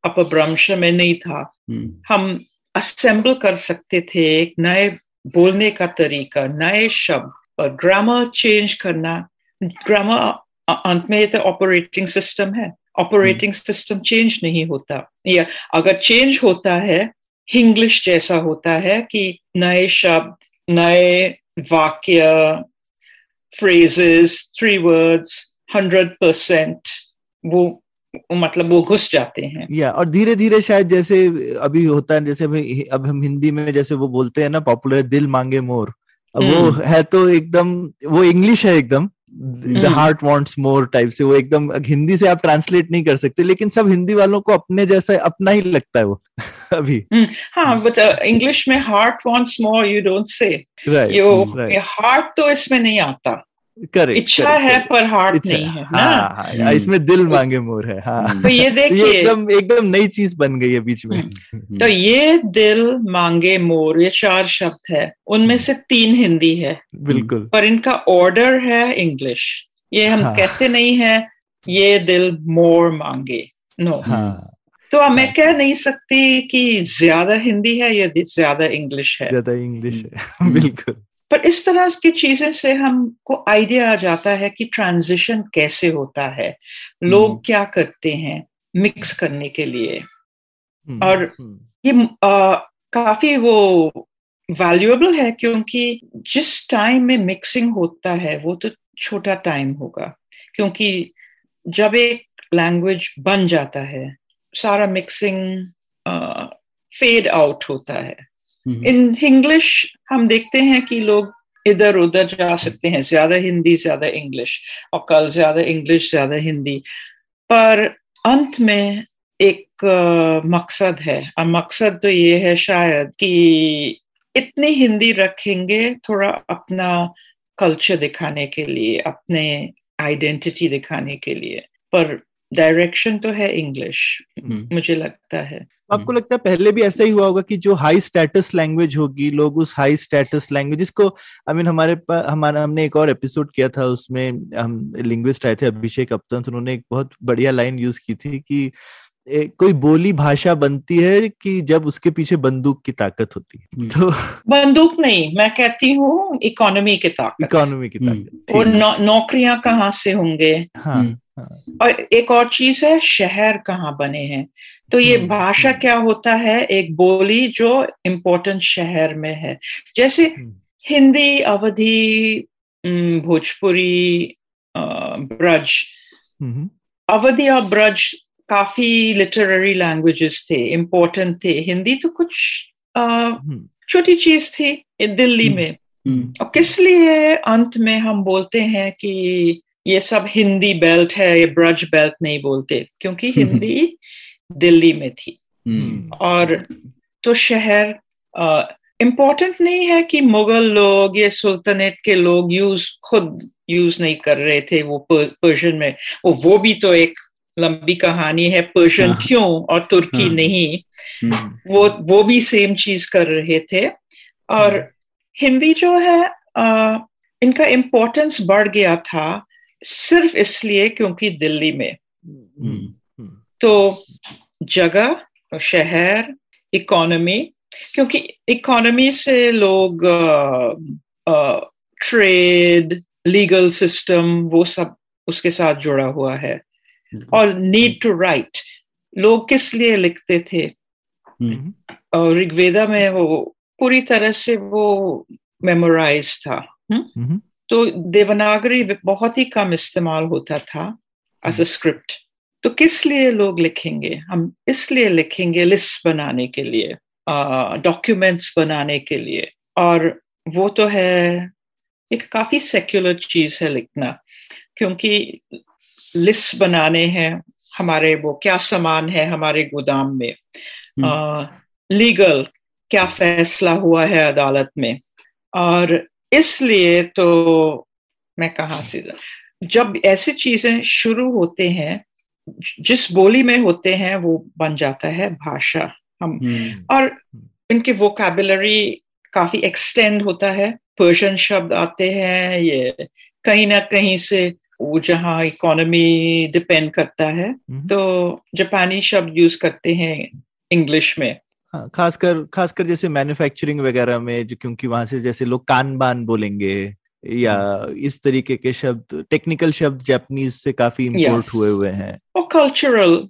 अपभ्रंश में नहीं था। हम्म, हम असेंबल कर सकते थे एक नए बोलने का तरीका नए शब्द और ग्रामर चेंज करना। ग्रामर अंत में ये तो ऑपरेटिंग सिस्टम है। ऑपरेटिंग सिस्टम चेंज नहीं होता। या अगर चेंज होता है इंग्लिश जैसा होता है कि नए शब्द नए वाक्य phrases three words hundred percent वो मतलब वो घुस जाते हैं। या और धीरे धीरे शायद जैसे अभी होता है जैसे अभी अब हम हिंदी में जैसे वो बोलते हैं ना पॉपुलर दिल मांगे मोर। अब वो हम्म। है तो एकदम वो इंग्लिश है एकदम। The hmm. Heart wants more type से वो एकदम हिंदी से आप ट्रांसलेट नहीं कर सकते लेकिन सब हिंदी वालों को अपने जैसा अपना ही लगता है वो अभी। हाँ बट इंग्लिश में heart wants more you don't say heart तो इसमें नहीं आता। करेक्ट इच्छा है पर हार्ट नहीं है ना? हाँ, हाँ, हाँ, इसमें दिल मांगे मोर है हाँ। तो ये देखिए। एकदम एकदम नई चीज़ बन गई है बीच में। हम्म, तो ये दिल मांगे मोर ये चार शब्द है। उनमें से तीन हिंदी है। बिल्कुल। पर इनका ऑर्डर है इंग्लिश ये हम हाँ। कहते नहीं है ये दिल मोर मांगे। नो हाँ। तो अब मैं कह नहीं सकती कि ज़्यादा हिंदी है या ज़्यादा इंग्लिश है। ज़्यादा इंग्लिश है। हम्म। बिल्कुल। पर इस तरह की चीज़ें से हमको आइडिया आ जाता है कि ट्रांजिशन कैसे होता है। हम्म। लोग क्या करते हैं मिक्स करने के लिए। हम्म, और- हम्म, ये आ, काफ़ी वो वैल्यूएबल है क्योंकि जिस टाइम में मिक्सिंग होता है वो तो छोटा टाइम होगा। क्योंकि जब एक लैंग्वेज बन जाता है सारा मिक्सिंग फेड आउट होता है। हम्म, इन इंग्लिश हम देखते हैं कि लोग इधर उधर जा सकते हैं। ज़्यादा हिंदी, ज़्यादा इंग्लिश और कल ज़्यादा इंग्लिश ज़्यादा हिंदी। पर अंत में एक मकसद है। और मकसद तो ये है शायद कि इतनी हिंदी रखेंगे थोड़ा अपना कल्चर दिखाने के लिए, अपने आइडेंटिटी दिखाने के लिए। पर डायरेक्शन तो है इंग्लिश हम्म, मुझे लगता है। आपको लगता है पहले भी ऐसा ही हुआ होगा कि जो हाई स्टेटस लैंग्वेज होगी लोग उस हाई स्टेटस लैंग्वेज जिसको आई I मीन mean, हमारे पास हमारा हमने एक और एपिसोड किया था उसमें हम लिंग्विस्ट आए थे अभिषेक अपतन तो उन्होंने एक बहुत बढ़िया लाइन यूज़ की थी कि ए, कोई बोली भाषा बनती है कि जब उसके पीछे बंदूक की ताकत होती है। हम्म। तो बंदूक नहीं मैं कहती हूँ इकोनॉमी की ताकत। इकोनॉमी की हम्म, ताकत और ठीक नौ, नौकरियाँ कहाँ से होंगे? हम्म, हाँ और एक और चीज़ है शहर कहाँ बने हैं? तो ये हम्म, भाषा हम्म। क्या होता है? एक बोली जो इम्पोर्टेंट शहर में है। जैसे हम्म, हिंदी अवधि भोजपुरी ब्रज। अवधि और ब्रज काफ़ी लिटरेरी लैंग्वेजेस थे इम्पोर्टेंट थे। हिंदी तो कुछ छोटी चीज़ थी दिल्ली। में। और किस लिए अंत में हम बोलते हैं कि ये सब हिंदी बेल्ट है ये ब्रज बेल्ट नहीं बोलते क्योंकि हिंदी दिल्ली में थी। हम्म, और तो शहर इम्पोर्टेंट नहीं है कि मुगल लोग ये सुल्तनेट के लोग यूज़ खुद यूज़ नहीं कर रहे थे वो पर्शियन में। वो वो भी तो एक लंबी कहानी है पर्शियन हाँ। क्यों और तुर्की हाँ। नहीं? हम्म, वो वो भी सेम चीज़ कर रहे थे। और हम्म। हिंदी जो है अ, इनका इम्पोर्टेंस बढ़ गया था। सिर्फ़ इसलिए क्योंकि दिल्ली में। हम्म, हम्म, तो जगह शहर इकोनॉमी क्योंकि इकोनॉमी से लोग ट्रेड लीगल सिस्टम वो सब उसके साथ जुड़ा हुआ है। और नीड टू राइट लोग किस लिए लिखते थे? हम्म, और ऋग्वेदा में वो पूरी तरह से वो मेमोराइज था। हम्म, तो देवनागरी बहुत ही कम इस्तेमाल होता था एज अ स्क्रिप्ट तो किस लिए लोग लिखेंगे? हम इसलिए लिखेंगे लिस्ट बनाने के लिए डॉक्यूमेंट्स बनाने के लिए। और वो तो है एक काफ़ी सेक्युलर चीज़ है लिखना क्योंकि लिस्ट बनाने हैं हमारे वो क्या सामान है हमारे गोदाम में। लीगल क्या फैसला हुआ है अदालत में। और इसलिए तो मैं कहा से जब ऐसी चीज़ें शुरू होते हैं जिस बोली में होते हैं वो बन जाता है भाषा। हम हम्म, और इनके वोकेबलरी काफ़ी एक्सटेंड होता है। पर्शियन शब्द आते हैं ये कहीं ना कहीं से वो जहाँ इकोनॉमी डिपेंड करता है। हम्म। तो जापानी शब्द यूज़ करते हैं इंग्लिश में। हाँ, खासकर खासकर जैसे मैन्युफैक्चरिंग वगैरह में जो क्योंकि वहाँ से जैसे लोग कानबान बोलेंगे या इस तरीके के शब्द टेक्निकल शब्द जापानीज से काफ़ी इम्पोर्ट हुए हुए हैं। और कल्चरल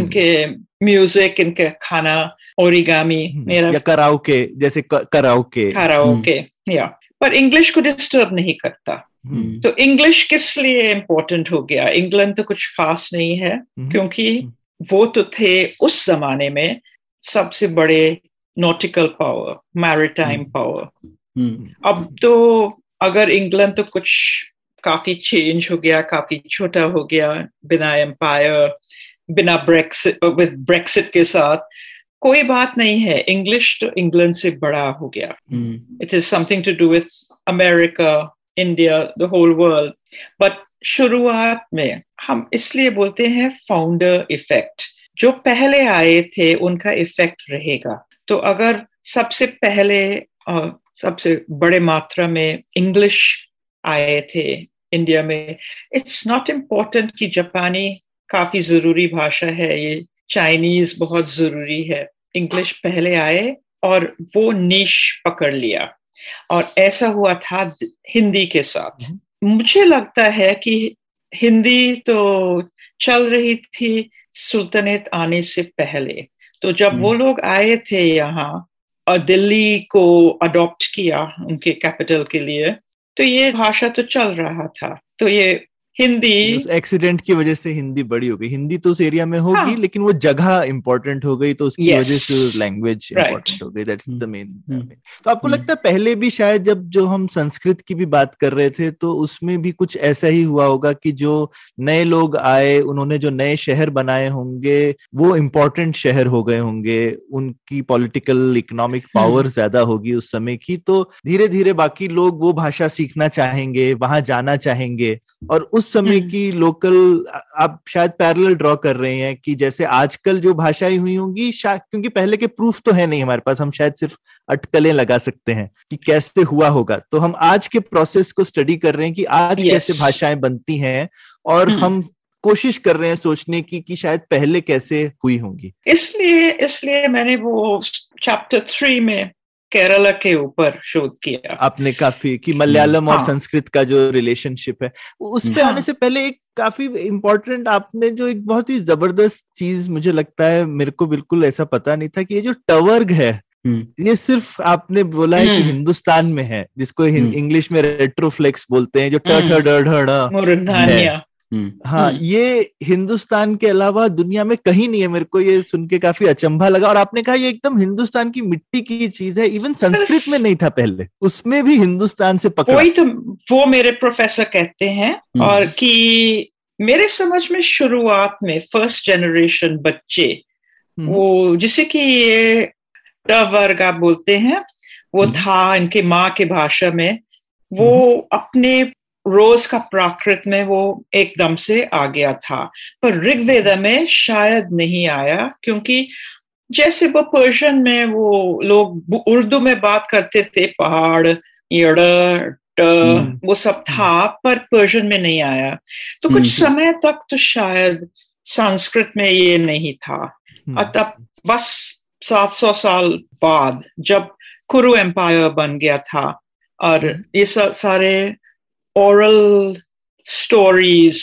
इनके म्यूज़िक इनके खाना ओरिगामी मेरा या कराओके जैसे क- कराओके कराओके या पर इंग्लिश को डिस्टर्ब नहीं करता। हम्म, तो इंग्लिश किस लिए इम्पोर्टेंट हो गया? इंग्लैंड तो कुछ खास नहीं है हम्म, क्योंकि वो तो थे उस जमाने में सबसे बड़े नॉटिकल पावर मैरिटाइम। पावर अब तो अगर इंग्लैंड तो कुछ काफ़ी चेंज हो गया काफ़ी छोटा हो गया बिना एम्पायर बिना ब्रेक्सिट विद ब्रेक्सिट के साथ कोई बात नहीं है। इंग्लिश तो इंग्लैंड से बड़ा हो गया। It is is to do with America India the whole world but शुरुआत में हम इसलिए बोलते हैं फाउंडर इफ़ेक्ट जो पहले आए थे उनका इफ़ेक्ट रहेगा। तो अगर सबसे पहले और सबसे बड़े मात्रा में इंग्लिश आए थे इंडिया में इट्स नॉट इम्पोर्टेंट कि जापानी काफ़ी ज़रूरी भाषा है ये चाइनीज़ बहुत ज़रूरी है। इंग्लिश पहले आए और वो नीश पकड़ लिया। और ऐसा हुआ था हिंदी के साथ। मुझे लगता है कि हिंदी तो चल रही थी सुल्तनत आने से पहले। तो जब वो लोग आए थे यहाँ और दिल्ली को अडॉप्ट किया उनके कैपिटल के लिए तो ये भाषा तो चल रहा था। तो ये हिंदी उस एक्सीडेंट की वजह से हिंदी बड़ी हो गई हिंदी तो उस एरिया में होगी हाँ। लेकिन वो जगह इंपॉर्टेंट हो गई तो उसकी Yes. वजह से लैंग्वेज. इंपॉर्टेंट हो गई दैट्स द मेन तो आपको हम्म। लगता है पहले भी शायद जब जो हम संस्कृत की भी बात कर रहे थे तो उसमें भी कुछ ऐसा ही हुआ होगा कि जो नए लोग आए उन्होंने जो नए शहर बनाए होंगे वो इम्पोर्टेंट शहर हो गए होंगे उनकी पॉलिटिकल इकोनॉमिक पावर ज़्यादा होगी उस समय की तो धीरे धीरे बाकी लोग वो भाषा सीखना चाहेंगे वहाँ जाना चाहेंगे और उस समय हम्म। की लोकल आप शायद पैरेलल ड्रॉ कर रहे हैं कि जैसे आजकल जो भाषाएँ हुई होंगी क्योंकि पहले के प्रूफ तो है नहीं हमारे पास हम शायद सिर्फ़ अटकलें लगा सकते हैं कि कैसे हुआ होगा तो हम आज के प्रोसेस को स्टडी कर रहे हैं कि आज Yes. कैसे भाषाएँ बनती हैं और हम्म। हम कोशिश कर रहे हैं सोचने की कि शायद पहले कैसे हुई होंगी इसलिए इसलिए मैंने वो चैप्टर थ्री में केरला के ऊपर शोध किया आपने काफ़ी कि मलयालम और हाँ। संस्कृत का जो रिलेशनशिप है उस पे हाँ। आने से पहले एक काफ़ी इम्पोर्टेंट आपने जो एक बहुत ही ज़बरदस्त चीज़ मुझे लगता है मेरे को बिल्कुल ऐसा पता नहीं था कि ये जो टवर्ग है हम्म, ये सिर्फ़ आपने बोला है कि हम्म। हिंदुस्तान में है जिसको हम्म। इंग्लिश में रेट्रोफ्लेक्स बोलते हैं जो ट हम्म। हम्म, हाँ हम्म। ये हिंदुस्तान के अलावा दुनिया में कहीं नहीं है मेरे को ये सुन के काफ़ी अचंभा लगा और आपने कहा ये एकदम हिंदुस्तान की मिट्टी की चीज़ है इवन संस्कृत में नहीं था पहले उसमें भी हिंदुस्तान से पकड़ा वही तो वो मेरे प्रोफेसर कहते हैं हम्म। और कि मेरे समझ में शुरुआत में फ़र्स्ट जनरेशन बच्चे वो जिसे कि ये वर्ग आप बोलते हैं वो। था इनके माँ के भाषा में वो अपने रोज का प्राकृत में वो एकदम से आ गया था। पर ऋग्वेद में शायद नहीं आया क्योंकि जैसे वो पर्शियन में वो लोग उर्दू में बात करते थे पहाड़ यड़ ट हम्म। वो सब था पर पर्शियन में नहीं आया। तो कुछ हम्म। समय तक तो शायद संस्कृत में ये नहीं था। हम्म, तब बस 700 साल बाद जब कुरु एम्पायर बन गया था और ये सारे ओरल स्टोरीज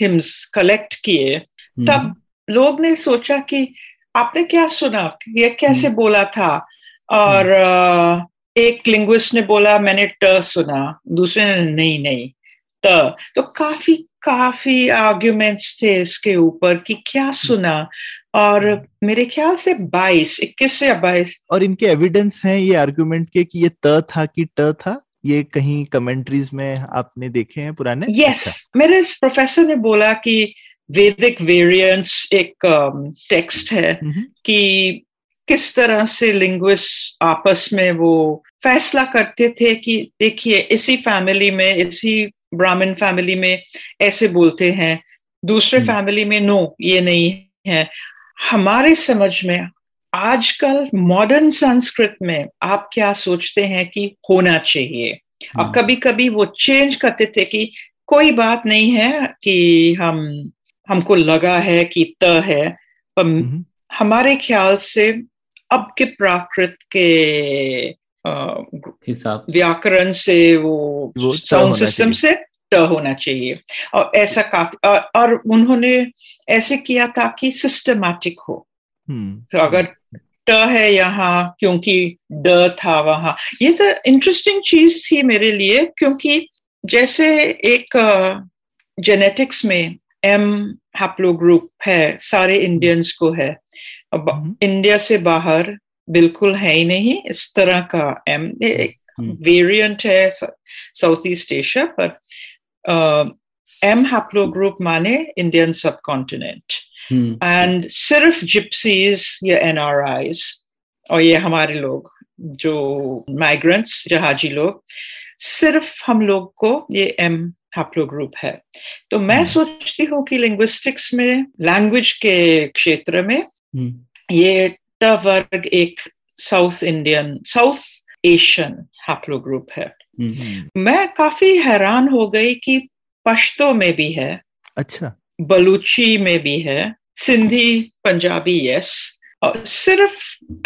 हिम्स कलेक्ट किए हम्म, तब लोग ने सोचा कि आपने क्या सुना? ये कैसे बोला था? और अ, एक लिंग्विस्ट ने बोला मैंने ट सुना। दूसरे ने नहीं नहीं त तो काफ़ी काफ़ी आर्ग्यूमेंट्स थे इसके ऊपर कि क्या सुना? और मेरे ख्याल से 22 21 से 22 और इनके एविडेंस हैं ये आर्ग्यूमेंट के कि ये त था कि ट था? ये कहीं कमेंट्रीज में आपने देखे हैं पुराने? यस yes, अच्छा, मेरे इस प्रोफेसर ने बोला कि वैदिक वेरिएंट्स एक टेक्स्ट है हम्म, कि किस तरह से लिंग्विस्ट आपस में वो फैसला करते थे कि देखिए इसी फैमिली में इसी ब्राह्मण फैमिली में ऐसे बोलते हैं दूसरे हम्म। फैमिली में नो ये नहीं है। हमारे समझ में आजकल मॉडर्न संस्कृत में आप क्या सोचते हैं कि होना चाहिए? और हम्म। कभी कभी वो चेंज करते थे कि कोई बात नहीं है कि हम हमको लगा है कि त है। पर हम्म, हमारे ख्याल से अब के प्राकृत के हिसाब व्याकरण से वो वो साउंड सिस्टम से ट होना चाहिए। और ऐसा काफ़ी और, और उन्होंने ऐसे किया था कि सिस्टमैटिक हो। तो अगर ट है यहाँ क्योंकि ड था वहाँ। ये तो इंटरेस्टिंग चीज़ थी मेरे लिए क्योंकि जैसे एक जेनेटिक्स में एम हैप्लो ग्रुप है सारे इंडियंस को है। अब। इंडिया से बाहर बिल्कुल है ही नहीं इस तरह का एम हम्म। वेरिएंट है साउथ ईस्ट एशिया पर। एम हैप्लो ग्रुप माने Indian subcontinent hmm, and सिर्फ़ जिप्सीज या एनआरआईज और ये हमारे लोग जो माइग्रेंट्स जहाजी लोग सिर्फ़ हम लोग को ये एम हैप्लो ग्रुप है तो मैं। सोचती हूँ कि लिंग्विस्टिक्स में लैंग्वेज के क्षेत्र में ये ट वर्ग एक south Indian south Asian haplogroup है मैं काफ़ी हैरान हो गई कि पश्तो में भी है अच्छा बलूची में भी है सिंधी पंजाबी यस और सिर्फ़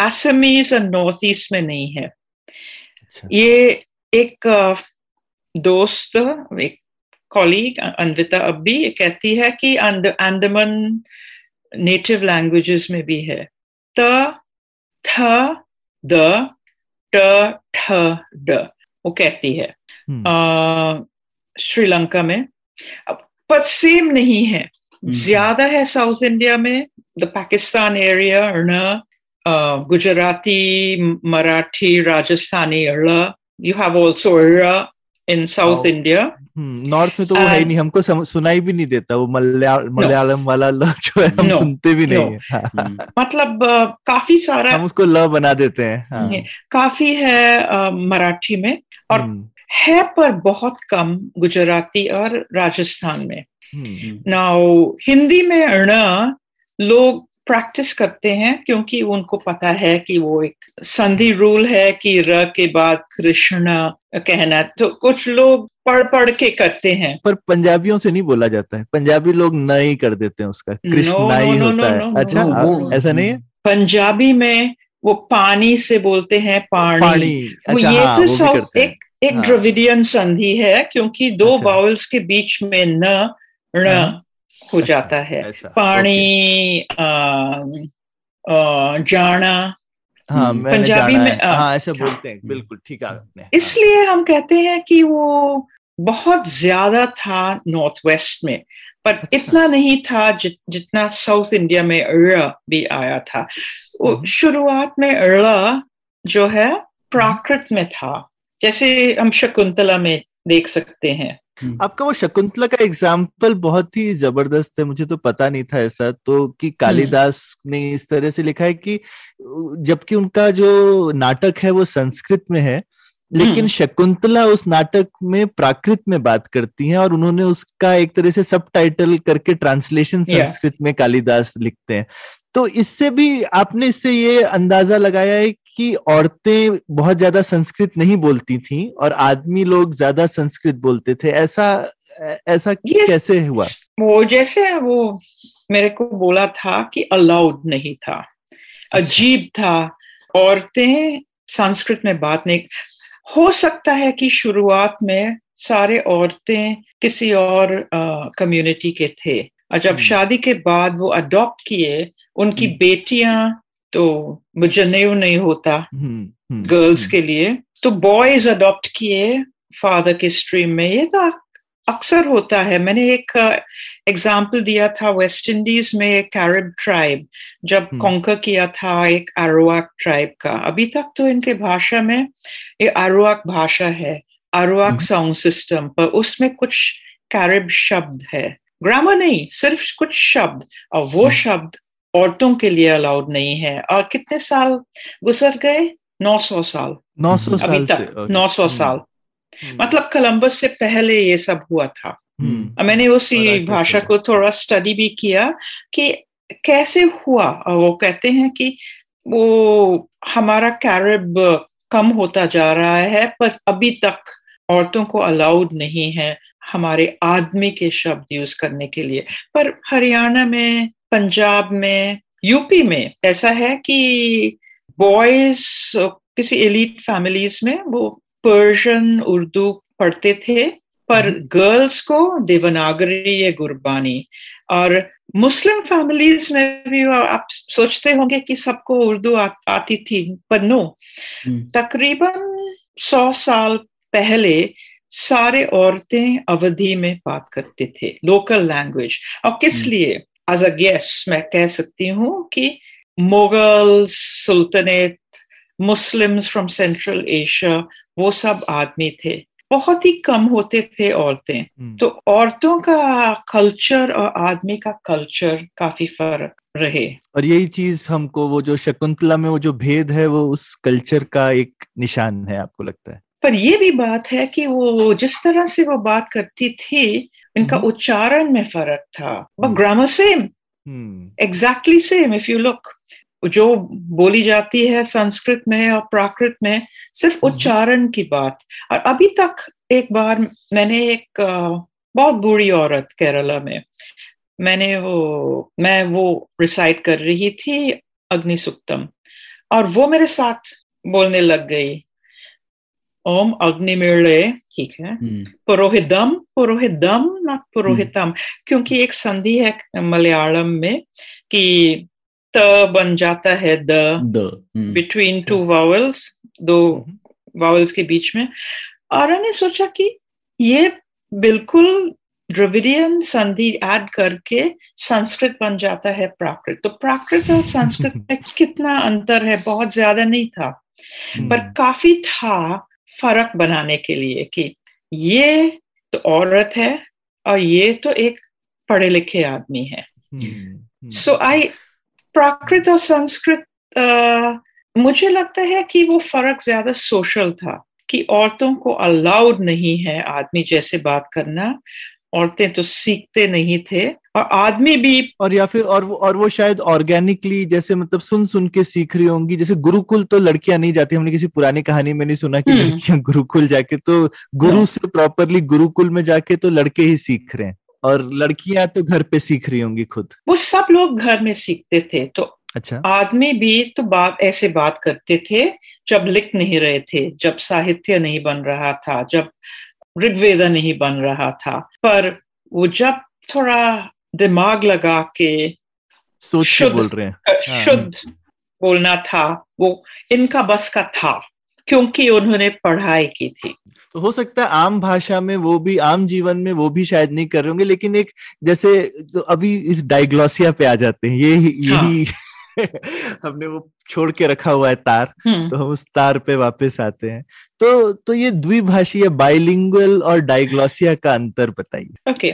असमीज और नॉर्थ ईस्ट में नहीं है अच्छा ये एक दोस्त एक कॉलीग अनविता अब्बी ये कहती है कि अंड- अंडमान नेटिव लैंग्वेजेस में भी है त थ द ट ठ ड वो कहती है श्रीलंका में अब पर सेम नहीं है। ज़्यादा है साउथ इंडिया में द पाकिस्तान एरिया न Gujarati Marathi Rajasthani you have also in south Wow. India hmm, north में तो वो है नहीं हमको सुनाई भी नहीं देता वो मलया मलयालम वाला ल जो है हम No. सुनते भी नहीं No. है। हम्म, मतलब काफ़ी सारा हम उसको ल बना देते हैं हाँ, काफ़ी है मराठी में। और हम्म, है पर बहुत कम गुजराती और राजस्थान में। हम्म, नाउ हिंदी में अर्ण लोग प्रैक्टिस करते हैं क्योंकि उनको पता है कि वो एक संधि रूल है कि र के बाद कृष्ण कहना तो कुछ लोग पढ़ पढ़ के करते हैं। पर पंजाबियों से नहीं बोला जाता है। पंजाबी लोग न ही कर देते हैं उसका। कृष्ण ही होता है। अच्छा ऐसा नहीं है? पंजाबी में वो पानी से बोलते हैं पानी, पानी। वो अच्छा ये हाँ, तो वो साउथ एक एक हाँ। द्रविडियन संधि है क्योंकि दो अच्छा। वावल्स के बीच में न ण हाँ। हो अच्छा, जाता है। पानी जाना हाँ हम्म, पंजाबी में, है। आ, हाँ ऐसा बोलते हैं। बिल्कुल ठीक है इसलिए हम कहते हैं कि वो बहुत ज़्यादा था नॉर्थ वेस्ट में पर अच्छा। इतना नहीं था जि, जितना साउथ इंडिया में र भी आया था। हम्म। शुरुआत में र जो है प्राकृत में था। जैसे हम शकुंतला में देख सकते हैं? हम्म, आपका वो शकुंतला का एग्ज़ाम्पल बहुत ही ज़बरदस्त है मुझे तो पता नहीं था ऐसा तो कि कालिदास ने इस तरह से लिखा है कि जबकि उनका जो नाटक है वो संस्कृत में है लेकिन हम्म। शकुंतला उस नाटक में प्राकृत में बात करती हैं और उन्होंने उसका एक तरह से सब टाइटल करके ट्रांसलेशन संस्कृत में कालिदास लिखते हैं। तो इससे भी आपने इससे ये अंदाज़ा लगाया है कि औरतें बहुत ज़्यादा संस्कृत नहीं बोलती थीं और आदमी लोग ज़्यादा संस्कृत बोलते थे। ऐसा ऐसा कैसे हुआ? वो जैसे वो मेरे को बोला था कि अलाउड नहीं था अजीब था। औरतें संस्कृत में बात नहीं हो सकता है कि शुरुआत में सारे औरतें किसी और कम्युनिटी के थे। और जब हम्म। शादी के बाद वो अडॉप्ट किए उनकी हम्म। बेटियाँ तो जनेऊ नहीं होता हम्म, हम्म, गर्ल्स हम्म, के लिए। तो बॉयज़ अडॉप्ट किए फादर के स्ट्रीम में। ये तो अक्सर होता है। मैंने एक एग्ज़ाम्पल दिया था वेस्ट इंडीज में कैरिब ट्राइब जब हम्म। कॉन्कर किया था एक एरोआक ट्राइब का। अभी तक तो इनके भाषा में ये एरोआक भाषा है हम्म। साउंड सिस्टम पर। उसमें कुछ कैरिब शब्द है। ग्रामर नहीं सिर्फ़ कुछ शब्द। और वो हम्म। शब्द औरतों के लिए अलाउड नहीं है। और कितने साल गुजर गए? 900 साल। 900 अभी साल से तक नौ 900 हम्म, साल। हम्म, मतलब कोलंबस से पहले ये सब हुआ था। हम्म, मैंने उसी भाषा को थोड़ा स्टडी भी किया कि कैसे हुआ? वो कहते हैं कि वो हमारा कैरब कम होता जा रहा है पर अभी तक औरतों को अलाउड नहीं है हमारे आदमी के शब्द यूज़ करने के लिए। पर हरियाणा में पंजाब में यूपी में ऐसा है कि बॉयज़ किसी एलिट फैमिलीज़ में वो पर्शियन उर्दू पढ़ते थे पर गर्ल्स को देवनागरी या गुरबानी। और मुस्लिम फैमिलीज़ में भी आप सोचते होंगे कि सबको उर्दू आ, आती थी पर नो तकरीबन सौ साल पहले सारे औरतें अवधि में बात करते थे लोकल लैंग्वेज और किस लिए? एज अ गेस मैं कह सकती हूँ कि Mughal sultanate Muslims from Central Asia वो सब आदमी थे। बहुत ही कम होते थे औरतें। hmm. तो औरतों का कल्चर और आदमी का कल्चर काफ़ी फ़र्क रहे। और यही चीज़ हमको वो जो शकुंतला में वो जो भेद है वो उस कल्चर का एक निशान है आपको लगता है? पर ये भी बात है कि वो जिस तरह से वो बात करती थी इनका उच्चारण में फ़र्क था। But grammar same exactly same if you look जो बोली जाती है संस्कृत में और प्राकृत में सिर्फ़ उच्चारण की बात। और अभी तक एक बार मैंने एक बहुत बूढ़ी औरत केरला में मैंने वो मैं वो रिसाइट कर रही थी अग्निसुक्तम। और वो मेरे साथ बोलने लग गई। ओम अग्निमिले ठीक है। पुरोहितम पुरोहितम ना पुरोहितम क्योंकि एक संधि है मलयालम में कि त बन जाता है द बिटवीन टू वावल्स दो वावल्स के बीच में। और मैंने सोचा कि ये बिल्कुल द्रविडियन संधि ऐड करके संस्कृत बन जाता है प्राकृत। तो प्राकृत और संस्कृत में कितना अंतर है? बहुत ज़्यादा नहीं था। पर काफ़ी था फ़र्क बनाने के लिए कि ये तो औरत है और ये तो एक पढ़े लिखे आदमी है। सो आई प्राकृत और संस्कृत मुझे लगता है कि वो फ़र्क ज़्यादा सोशल था कि औरतों को अलाउड नहीं है आदमी जैसे बात करना। औरतें तो सीखते नहीं थे और आदमी भी और या फिर और वो और वो शायद ऑर्गेनिकली जैसे मतलब सुन सुन के सीख रही होंगी जैसे गुरुकुल तो लड़कियाँ नहीं जाती हमने किसी पुरानी कहानी में नहीं सुना कि लड़कियाँ गुरुकुल जाके तो गुरु से प्रॉपरली गुरुकुल में जाके तो लड़के ही सीख रहे हैं और लड़कियाँ तो घर पे सीख रही होंगी खुद। वो सब लोग घर में सीखते थे तो अच्छा। आदमी भी तो बात ऐसे बात करते थे जब लिख नहीं रहे थे जब साहित्य नहीं बन रहा था जब ऋग्वेदा नहीं बन रहा था पर वो जब थोड़ा दिमाग लगा के सोच शुद्ध बोल रहे हैं। शुद्ध बोलना था वो इनका बस का था क्योंकि उन्होंने पढ़ाई की थी। तो हो सकता है आम भाषा में वो भी आम जीवन में वो भी शायद नहीं कर रहे होंगे लेकिन एक जैसे तो अभी इस डायग्लोसिया पे आ जाते हैं ये यही हाँ. हमने वो छोड़ के रखा हुआ है तार तो हम उस तार पे वापस आते हैं। तो तो ये द्विभाषीय बाइलिंगुअल और डायग्लोसिया का अंतर बताइए। Okay okay.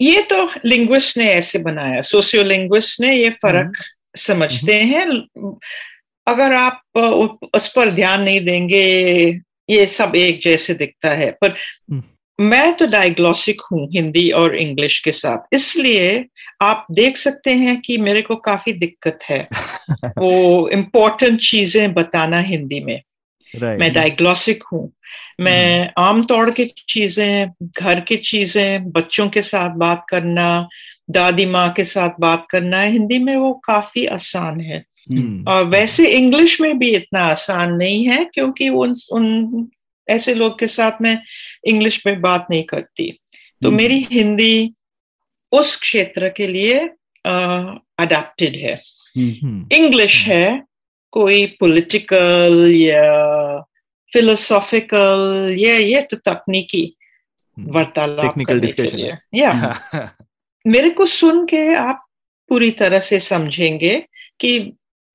ये तो लिंग्विस्ट ने ऐसे बनाया। सोशियोलिंग्विस्ट ने ये फ़र्क समझते हैं। अगर आप उस पर ध्यान नहीं देंगे ये सब एक जैसे दिखता है। पर मैं तो डायग्लॉसिक हूँ हिंदी और इंग्लिश के साथ। इसलिए आप देख सकते हैं कि मेरे को काफ़ी दिक्कत है। वो इम्पोर्टेंट चीज़ें बताना हिंदी में। Right. मैं डायग्लॉसिक हूँ। मैं आमतौर की चीज़ें घर की चीज़ें बच्चों के साथ बात करना दादी माँ के साथ बात करना हिंदी में वो काफ़ी आसान है। और वैसे इंग्लिश में भी इतना आसान नहीं है क्योंकि उन उन ऐसे लोग के साथ में इंग्लिश में बात नहीं करती। तो मेरी हिंदी उस क्षेत्र के लिए अडेप्टेड है। इंग्लिश है कोई पॉलिटिकल या फिलोसॉफिकल ये ये तो तकनीकी वार्तालाप करने के लिए। या मेरे को सुन के आप पूरी तरह से समझेंगे कि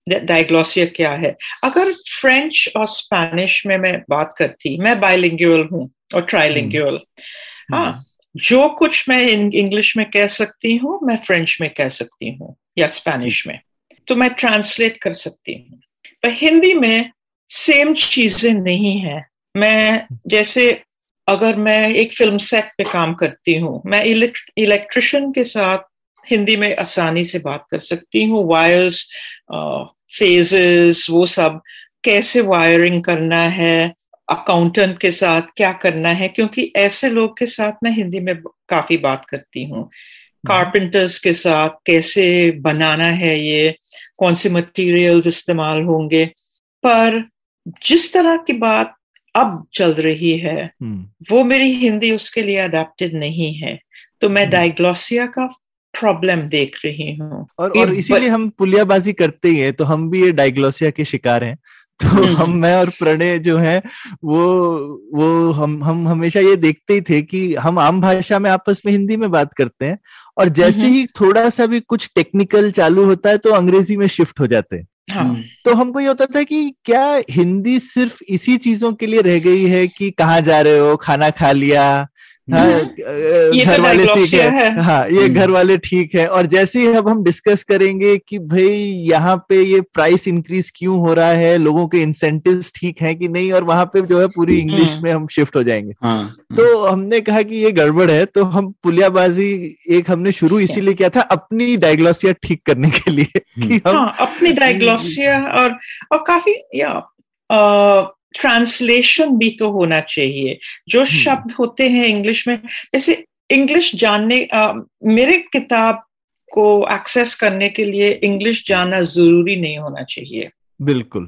डायग्लोसिया क्या है? अगर फ्रेंच और स्पेनिश में मैं बात करती मैं बायलिंगुअल हूँ और ट्राइलिंगुअल हाँ जो कुछ मैं इंग्लिश में कह सकती हूँ मैं फ्रेंच में कह सकती हूँ या स्पेनिश में तो मैं ट्रांसलेट कर सकती हूँ। पर हिंदी में सेम चीज़ें नहीं है। मैं जैसे अगर मैं एक फ़िल्म सेट पे काम करती हूँ मैं इलेक्ट्रिशियन के साथ हिंदी में आसानी से बात कर सकती हूँ। वायर्स फेजेस वो सब। कैसे वायरिंग करना है? अकाउंटेंट के साथ क्या करना है? क्योंकि ऐसे लोग के साथ मैं हिंदी में काफ़ी बात करती हूँ। कारपेंटर्स के साथ कैसे बनाना है ये? कौन से मटेरियल्स इस्तेमाल होंगे? पर जिस तरह की बात अब चल रही है वो मेरी हिंदी उसके लिए अडेप्टेड नहीं है। तो मैं डायग्लोसिया का प्रॉब्लम देख रही हूँ। और और इसीलिए हम पुलियाबाजी करते ही हैं तो हम भी ये डायग्लोसिया के शिकार हैं। तो हम मैं और प्रणय जो है वो वो हम हम हमेशा ये देखते ही थे कि हम आम भाषा में आपस में हिंदी में बात करते हैं और जैसे ही थोड़ा सा भी कुछ टेक्निकल चालू होता है तो अंग्रेज़ी में शिफ्ट हो जाते हैं। हाँ. तो हमको ये होता था कि क्या हिंदी सिर्फ़ इसी चीज़ों के लिए रह गई है कि कहाँ जा रहे हो खाना खा लिया हाँ, ये घर तो वाले ठीक है, है। हाँ ये हम्म। घर वाले ठीक है। और जैसे ही अब हम डिस्कस करेंगे कि भाई यहाँ पे ये प्राइस इंक्रीज क्यों हो रहा है लोगों के इंसेंटिव्स ठीक हैं कि नहीं और वहाँ पे जो है पूरी इंग्लिश हम्म। में हम शिफ्ट हो जाएँगे। हाँ, तो हमने कहा कि ये गड़बड़ है तो हम पुलियाबाजी एक हमने शुरू इसीलिए किया था अपनी डायग्लोसिया ठीक करने के लिए कि हम्म। हम हाँ, अपनी डायग्लोसिया और और काफ़ी या ट्रांसलेशन भी तो होना चाहिए। जो हम्म। शब्द होते हैं इंग्लिश में जैसे इंग्लिश जानने आ, मेरे किताब को एक्सेस करने के लिए इंग्लिश जानना ज़रूरी नहीं होना चाहिए। बिल्कुल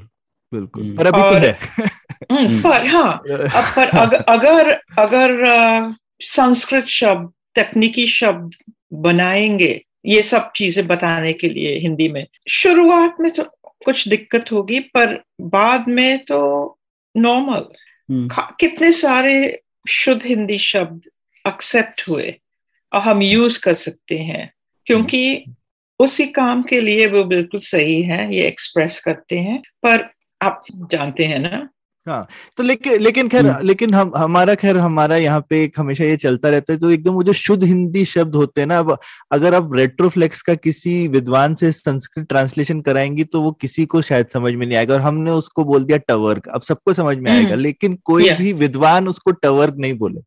बिल्कुल। हम्म। पर अभी तो और, तो है। हम्म, पर हाँ अब पर अगर अगर, अगर संस्कृत शब्द तकनीकी शब्द बनाएँगे ये सब चीज़ें बताने के लिए हिंदी में। शुरुआत में तो कुछ दिक्कत होगी पर बाद में तो नॉर्मल हम्म। कितने सारे शुद्ध हिंदी शब्द एक्सेप्ट हुए और हम यूज़ कर सकते हैं क्योंकि उसी काम के लिए वो बिल्कुल सही है ये एक्सप्रेस करते हैं पर आप जानते हैं ना हाँ तो लेकिन लेकिन खैर हम्म। लेकिन हम हमारा खैर हमारा यहाँ पे एक हमेशा ये चलता रहता है तो एकदम वो जो शुद्ध हिंदी शब्द होते हैं ना अब अगर आप रेट्रोफ्लेक्स का किसी विद्वान से संस्कृत ट्रांसलेशन कराएँगी तो वो किसी को शायद समझ में नहीं आएगा और हमने उसको बोल दिया टवर्क अब सबको समझ में आएगा हम्म। लेकिन कोई भी विद्वान उसको टवर्क नहीं बोले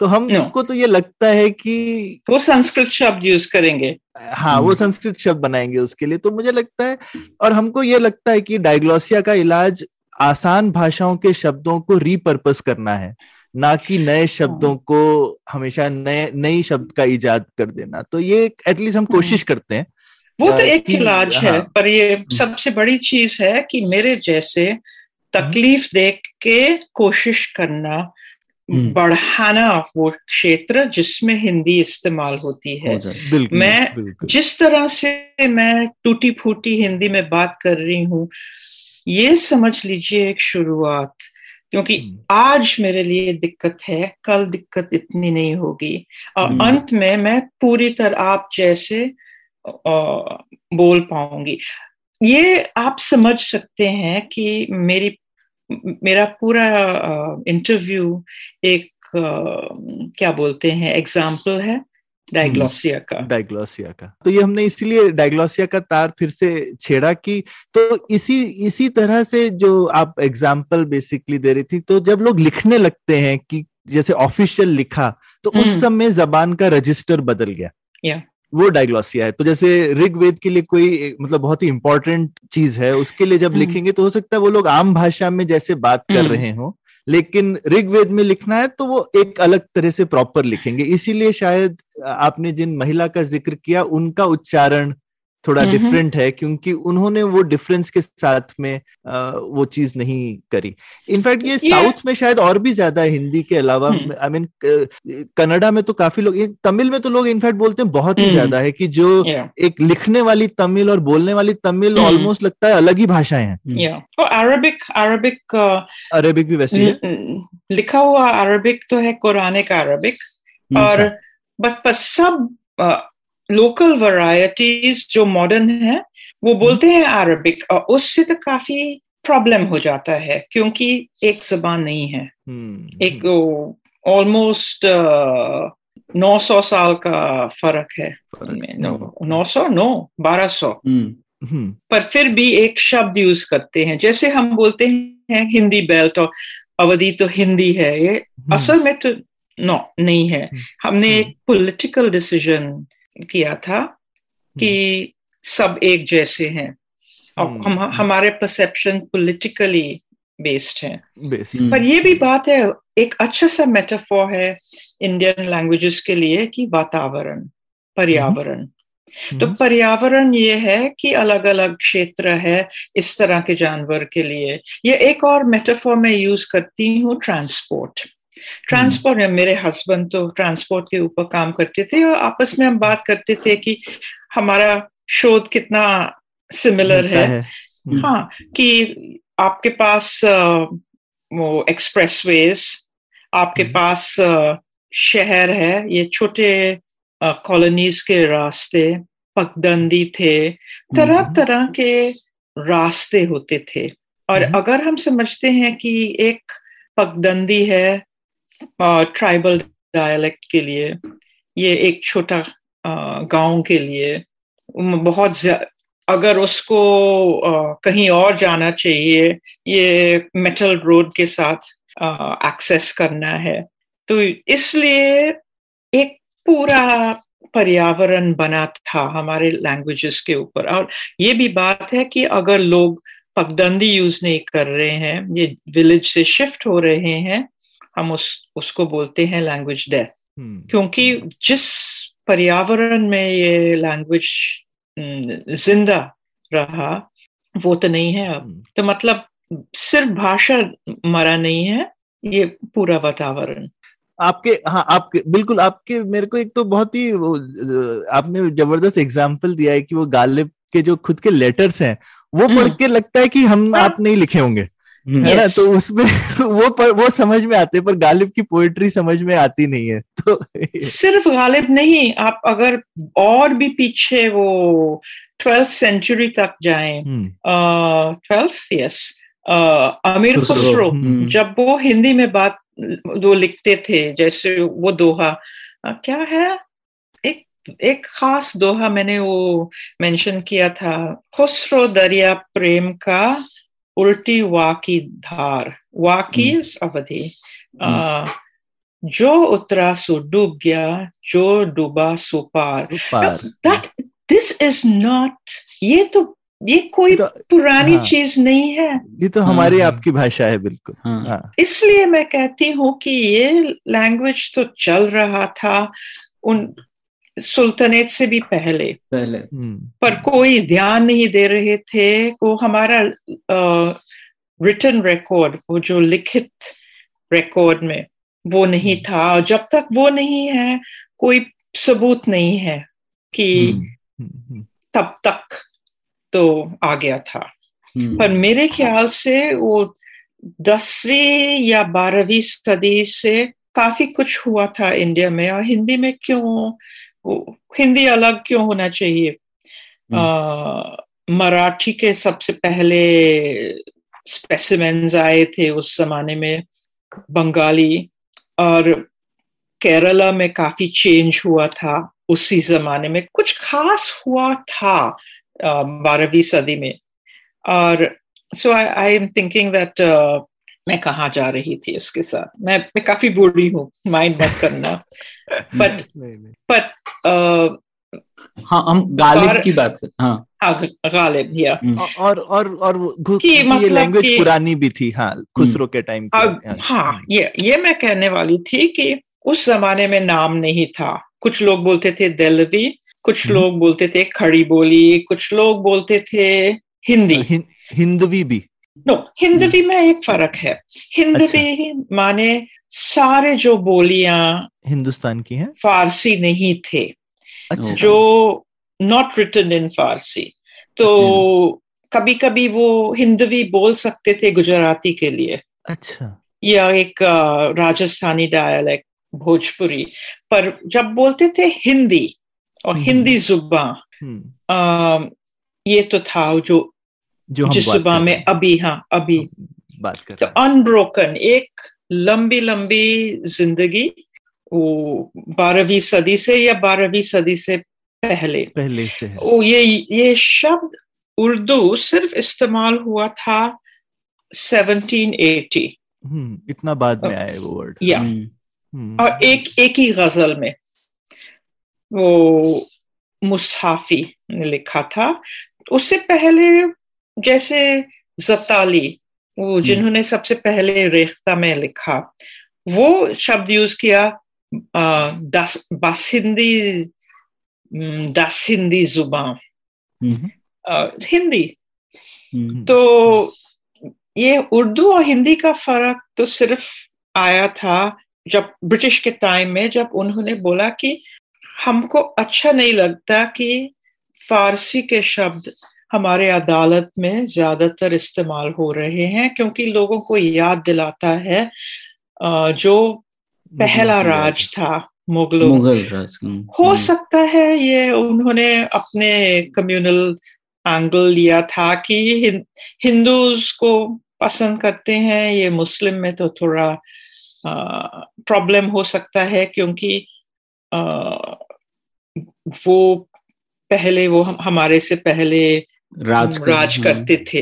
तो हमको तो ये लगता है कि वो संस्कृत शब्द यूज़ करेंगे हाँ वो हम्म। संस्कृत शब्द बनाएँगे उसके लिए तो मुझे लगता है और हमको ये लगता है कि डायग्लोसिया का इलाज आसान भाषाओं के शब्दों को रिपर्पस करना है ना कि नए शब्दों। को हमेशा नए नई शब्द का इजाद कर देना तो ये एटलीस्ट हम कोशिश हाँ। करते हैं वो तो एक इलाज है हाँ, पर ये हम्म। सबसे बड़ी चीज़ है कि मेरे जैसे तकलीफ़ देख के कोशिश करना हम्म। बढ़ाना वो क्षेत्र जिसमें हिंदी इस्तेमाल होती है बिल्कुल, मैं बिल्कुल। जिस तरह से मैं टूटी फूटी हिंदी में बात कर रही हूँ ये समझ लीजिए एक शुरुआत क्योंकि हम्म। आज मेरे लिए दिक्कत है कल दिक्कत इतनी नहीं होगी और हम्म। अंत में मैं पूरी तरह आप जैसे बोल पाऊँगी ये आप समझ सकते हैं कि मेरी मेरा पूरा इंटरव्यू एक क्या बोलते हैं एग्ज़ाम्पल है डायग्लोसिया का डायग्लोसिया का तो ये हमने इसीलिए डायग्लोसिया का तार फिर से छेड़ा कि तो इसी इसी तरह से जो आप एग्ज़ाम्पल बेसिकली दे रही थी तो जब लोग लिखने लगते हैं कि जैसे ऑफिशियल लिखा तो उस हम्म। समय जबान का रजिस्टर बदल गया yeah. वो डायग्लोसिया है तो जैसे ऋग्वेद के लिए कोई मतलब बहुत ही इंपॉर्टेंट चीज़ है उसके लिए जब हम्म। लिखेंगे तो हो सकता है वो लोग आम भाषा में जैसे बात कर हम्म। रहे हो लेकिन ऋग्वेद में लिखना है तो वो एक अलग तरह से प्रॉपर लिखेंगे। इसीलिए शायद आपने जिन महिला का ज़िक्र किया, उनका उच्चारण थोड़ा डिफरेंट है क्योंकि उन्होंने वो डिफरेंस के साथ में आ, वो चीज़ नहीं करी। इनफैक्ट ये साउथ में शायद और भी ज़्यादा हिंदी के अलावा। आई मीन कनाडा में तो काफ़ी लोग तमिल में तो लोग इनफैक्ट बोलते हैं बहुत ही ज़्यादा है कि जो एक लिखने वाली तमिल और बोलने वाली तमिल ऑलमोस्ट लगता है अलग ही भाषाएँ हैं। अरबिक अरबिक अरेबिक भी वैसे लिखा हुआ अरबिक तो है कुरान का अरबिक और बस बस सब लोकल वैरायटीज जो मॉडर्न है वो हम्म। बोलते हैं अरबिक और उससे तो काफ़ी प्रॉब्लम हो जाता है क्योंकि एक जबान नहीं है। हम्म, एक। ऑलमोस्ट नौ सौ साल का फ़र्क है। नौ सौ। नौ बारह सौ। पर फिर भी एक शब्द यूज़ करते हैं। जैसे हम बोलते हैं हिंदी बेल्ट और अवधि तो हिंदी है ये असल में तो नो नहीं है। हमने एक पॉलिटिकल डिसीज़न किया था कि सब एक जैसे हैं। अब हम्म, हम हम्म। हमारे परसेप्शन पॉलिटिकली बेस्ड है। हम्म, पर ये भी बात है एक अच्छा सा मेटाफोर है इंडियन लैंग्वेजेस के लिए कि वातावरण पर्यावरण। तो हम्म, पर्यावरण ये है कि अलग अलग क्षेत्र है इस तरह के जानवर के लिए। ये एक और मेटाफोर मैं यूज़ करती हूँ ट्रांसपोर्ट ट्रांसपोर्ट में मेरे हस्बैंड तो ट्रांसपोर्ट के ऊपर काम करते थे और आपस में हम बात करते थे कि हमारा शोध कितना सिमिलर है हम्म, हाँ कि आपके पास वो एक्सप्रेसवेज आपके हम्म। पास शहर है ये छोटे कॉलोनीज के रास्ते पगडंडी थे तरह हम्म। तरह के रास्ते होते थे और हम्म। अगर हम समझते हैं कि एक पगडंडी है ट्राइबल डायलेक्ट के लिए, ये एक छोटा गाँव के लिए बहुत अगर उसको कहीं और जाना चाहिए, ये मेटल रोड के साथ एक्सेस करना है। तो इसलिए एक पूरा पर्यावरण बना था हमारे लैंग्वेजेस के ऊपर। और ये भी बात है कि अगर लोग पगडंडी यूज़ नहीं कर रहे हैं, ये विलेज से शिफ्ट हो रहे हैं हम उस उसको बोलते हैं लैंग्वेज डेथ हम्म, क्योंकि जिस पर्यावरण में ये लैंग्वेज ज़िंदा रहा वो तो नहीं है अब। तो मतलब सिर्फ़ भाषा मरा नहीं है ये पूरा वातावरण। आपके हाँ आपके बिल्कुल आपके मेरे को एक तो बहुत ही आपने ज़बरदस्त एग्ज़ाम्पल दिया है कि वो गालिब के जो खुद के लेटर्स हैं वो पढ़। के लगता है कि हम। आप नहीं लिखे होंगे। है ना? तो उसमें वो पर, वो समझ में आते हैं, पर गालिब की पोएट्री समझ में आती नहीं है तो सिर्फ़ गालिब नहीं आप अगर और भी पीछे वो ट्वेल्थ सेंचुरी तक जाए ट्वेल्थ यस अमीर खुसरो, हम्म। जब वो हिंदी में बात वो लिखते थे जैसे वो दोहा क्या है? एक एक खास दोहा मैंने वो मेंशन किया था खुसरो दरिया प्रेम का उल्टी वा की धार वा की अवधि जो उतरा सो डूब गया जो डूबा सो पार। दैट दिस इज़ नॉट ये तो ये कोई तो- पुरानी हाँ। चीज़ नहीं है। ये तो हमारी हम्म। आपकी भाषा है बिल्कुल। हाँ, हाँ। इसलिए मैं कहती हूँ कि ये लैंग्वेज तो चल रहा था। उन सुल्तनेट से भी पहले। पहले। हम्म, पर कोई ध्यान नहीं दे रहे थे वो हमारा रिटन रिकॉर्ड वो जो लिखित रिकॉर्ड में वो नहीं हम्म। था। और जब तक वो नहीं है कोई सबूत नहीं है कि हम्म, तब तक तो आ गया था। पर मेरे ख्याल से वो दसवीं या बारहवीं सदी से काफ़ी कुछ हुआ था इंडिया में। और हिंदी में क्यों? हिंदी अलग क्यों होना चाहिए? मराठी के सबसे पहले स्पेसिमेंस आए थे उस जमाने में बंगाली और केरला में काफ़ी चेंज हुआ था उसी जमाने में। कुछ खास हुआ था बारहवीं सदी में। और so I I am thinking that मैं कहाँ जा रही थी इसके साथ? मैं मैं काफ़ी बूढ़ी हूँ माइंड मत करना। बट। बट हाँ हम गालिब की बात कर हाँ। हाँ गालिब या और और और घु- कि ये मतलब लैंग्वेज पुरानी भी थी हाँ खुसरो के टाइम की हाँ। ये ये मैं कहने वाली थी कि उस जमाने में नाम नहीं था। कुछ लोग बोलते थे दिल्ली कुछ हम्म। लोग बोलते थे खड़ी बोली कुछ लोग बोलते थे हिंदी। हिं- हिंदवी भी। नो हिंदवी में एक फ़र्क है। हिंदवी माने सारे जो बोलियाँ हिंदुस्तान की हैं? फारसी नहीं थे। अच्छा। जो नॉट रिटन इन फारसी। तो अच्छा। कभी कभी वो हिंदवी बोल सकते थे गुजराती के लिए। अच्छा। या एक राजस्थानी डायलैक्ट भोजपुरी। पर जब बोलते थे हिंदी और हम्म। हिंदी ज़ुबान हम्म, ये तो था जो जो हम जिस कर में अभी हाँ अभी। बात कर तो अनब्रोकन एक लंबी लंबी ज़िंदगी वो बारहवीं सदी से या बारहवीं सदी से पहले। पहले से ओ ये ये शब्द उर्दू सिर्फ़ इस्तेमाल हुआ था 1780 हम्म, इतना बाद में आया वो वर्ड या। हम्म, हम्म, और एक एक ही गज़ल में। वो मुसाफी ने लिखा था। उससे पहले जैसे जताली वो जिन्होंने सबसे पहले रेख्ता में लिखा वो शब्द यूज़ किया दस बस हिंदी हम्म, दस हिंदी ज़ुबान। हिंदी। तो ये उर्दू और हिंदी का फ़र्क तो सिर्फ़ आया था जब ब्रिटिश के टाइम में जब उन्होंने बोला कि हमको अच्छा नहीं लगता कि फारसी के शब्द हमारे अदालत में ज़्यादातर इस्तेमाल हो रहे हैं क्योंकि लोगों को याद दिलाता है जो पहला राज था मुगलों मुगल राज हो हम्म। सकता है ये उन्होंने अपने कम्युनल एंगल लिया था कि हिंदूज को पसंद करते हैं ये मुस्लिम में तो थोड़ा प्रॉब्लम हो सकता है क्योंकि आ, वो पहले वो हम, हमारे से पहले राज, राज करते थे।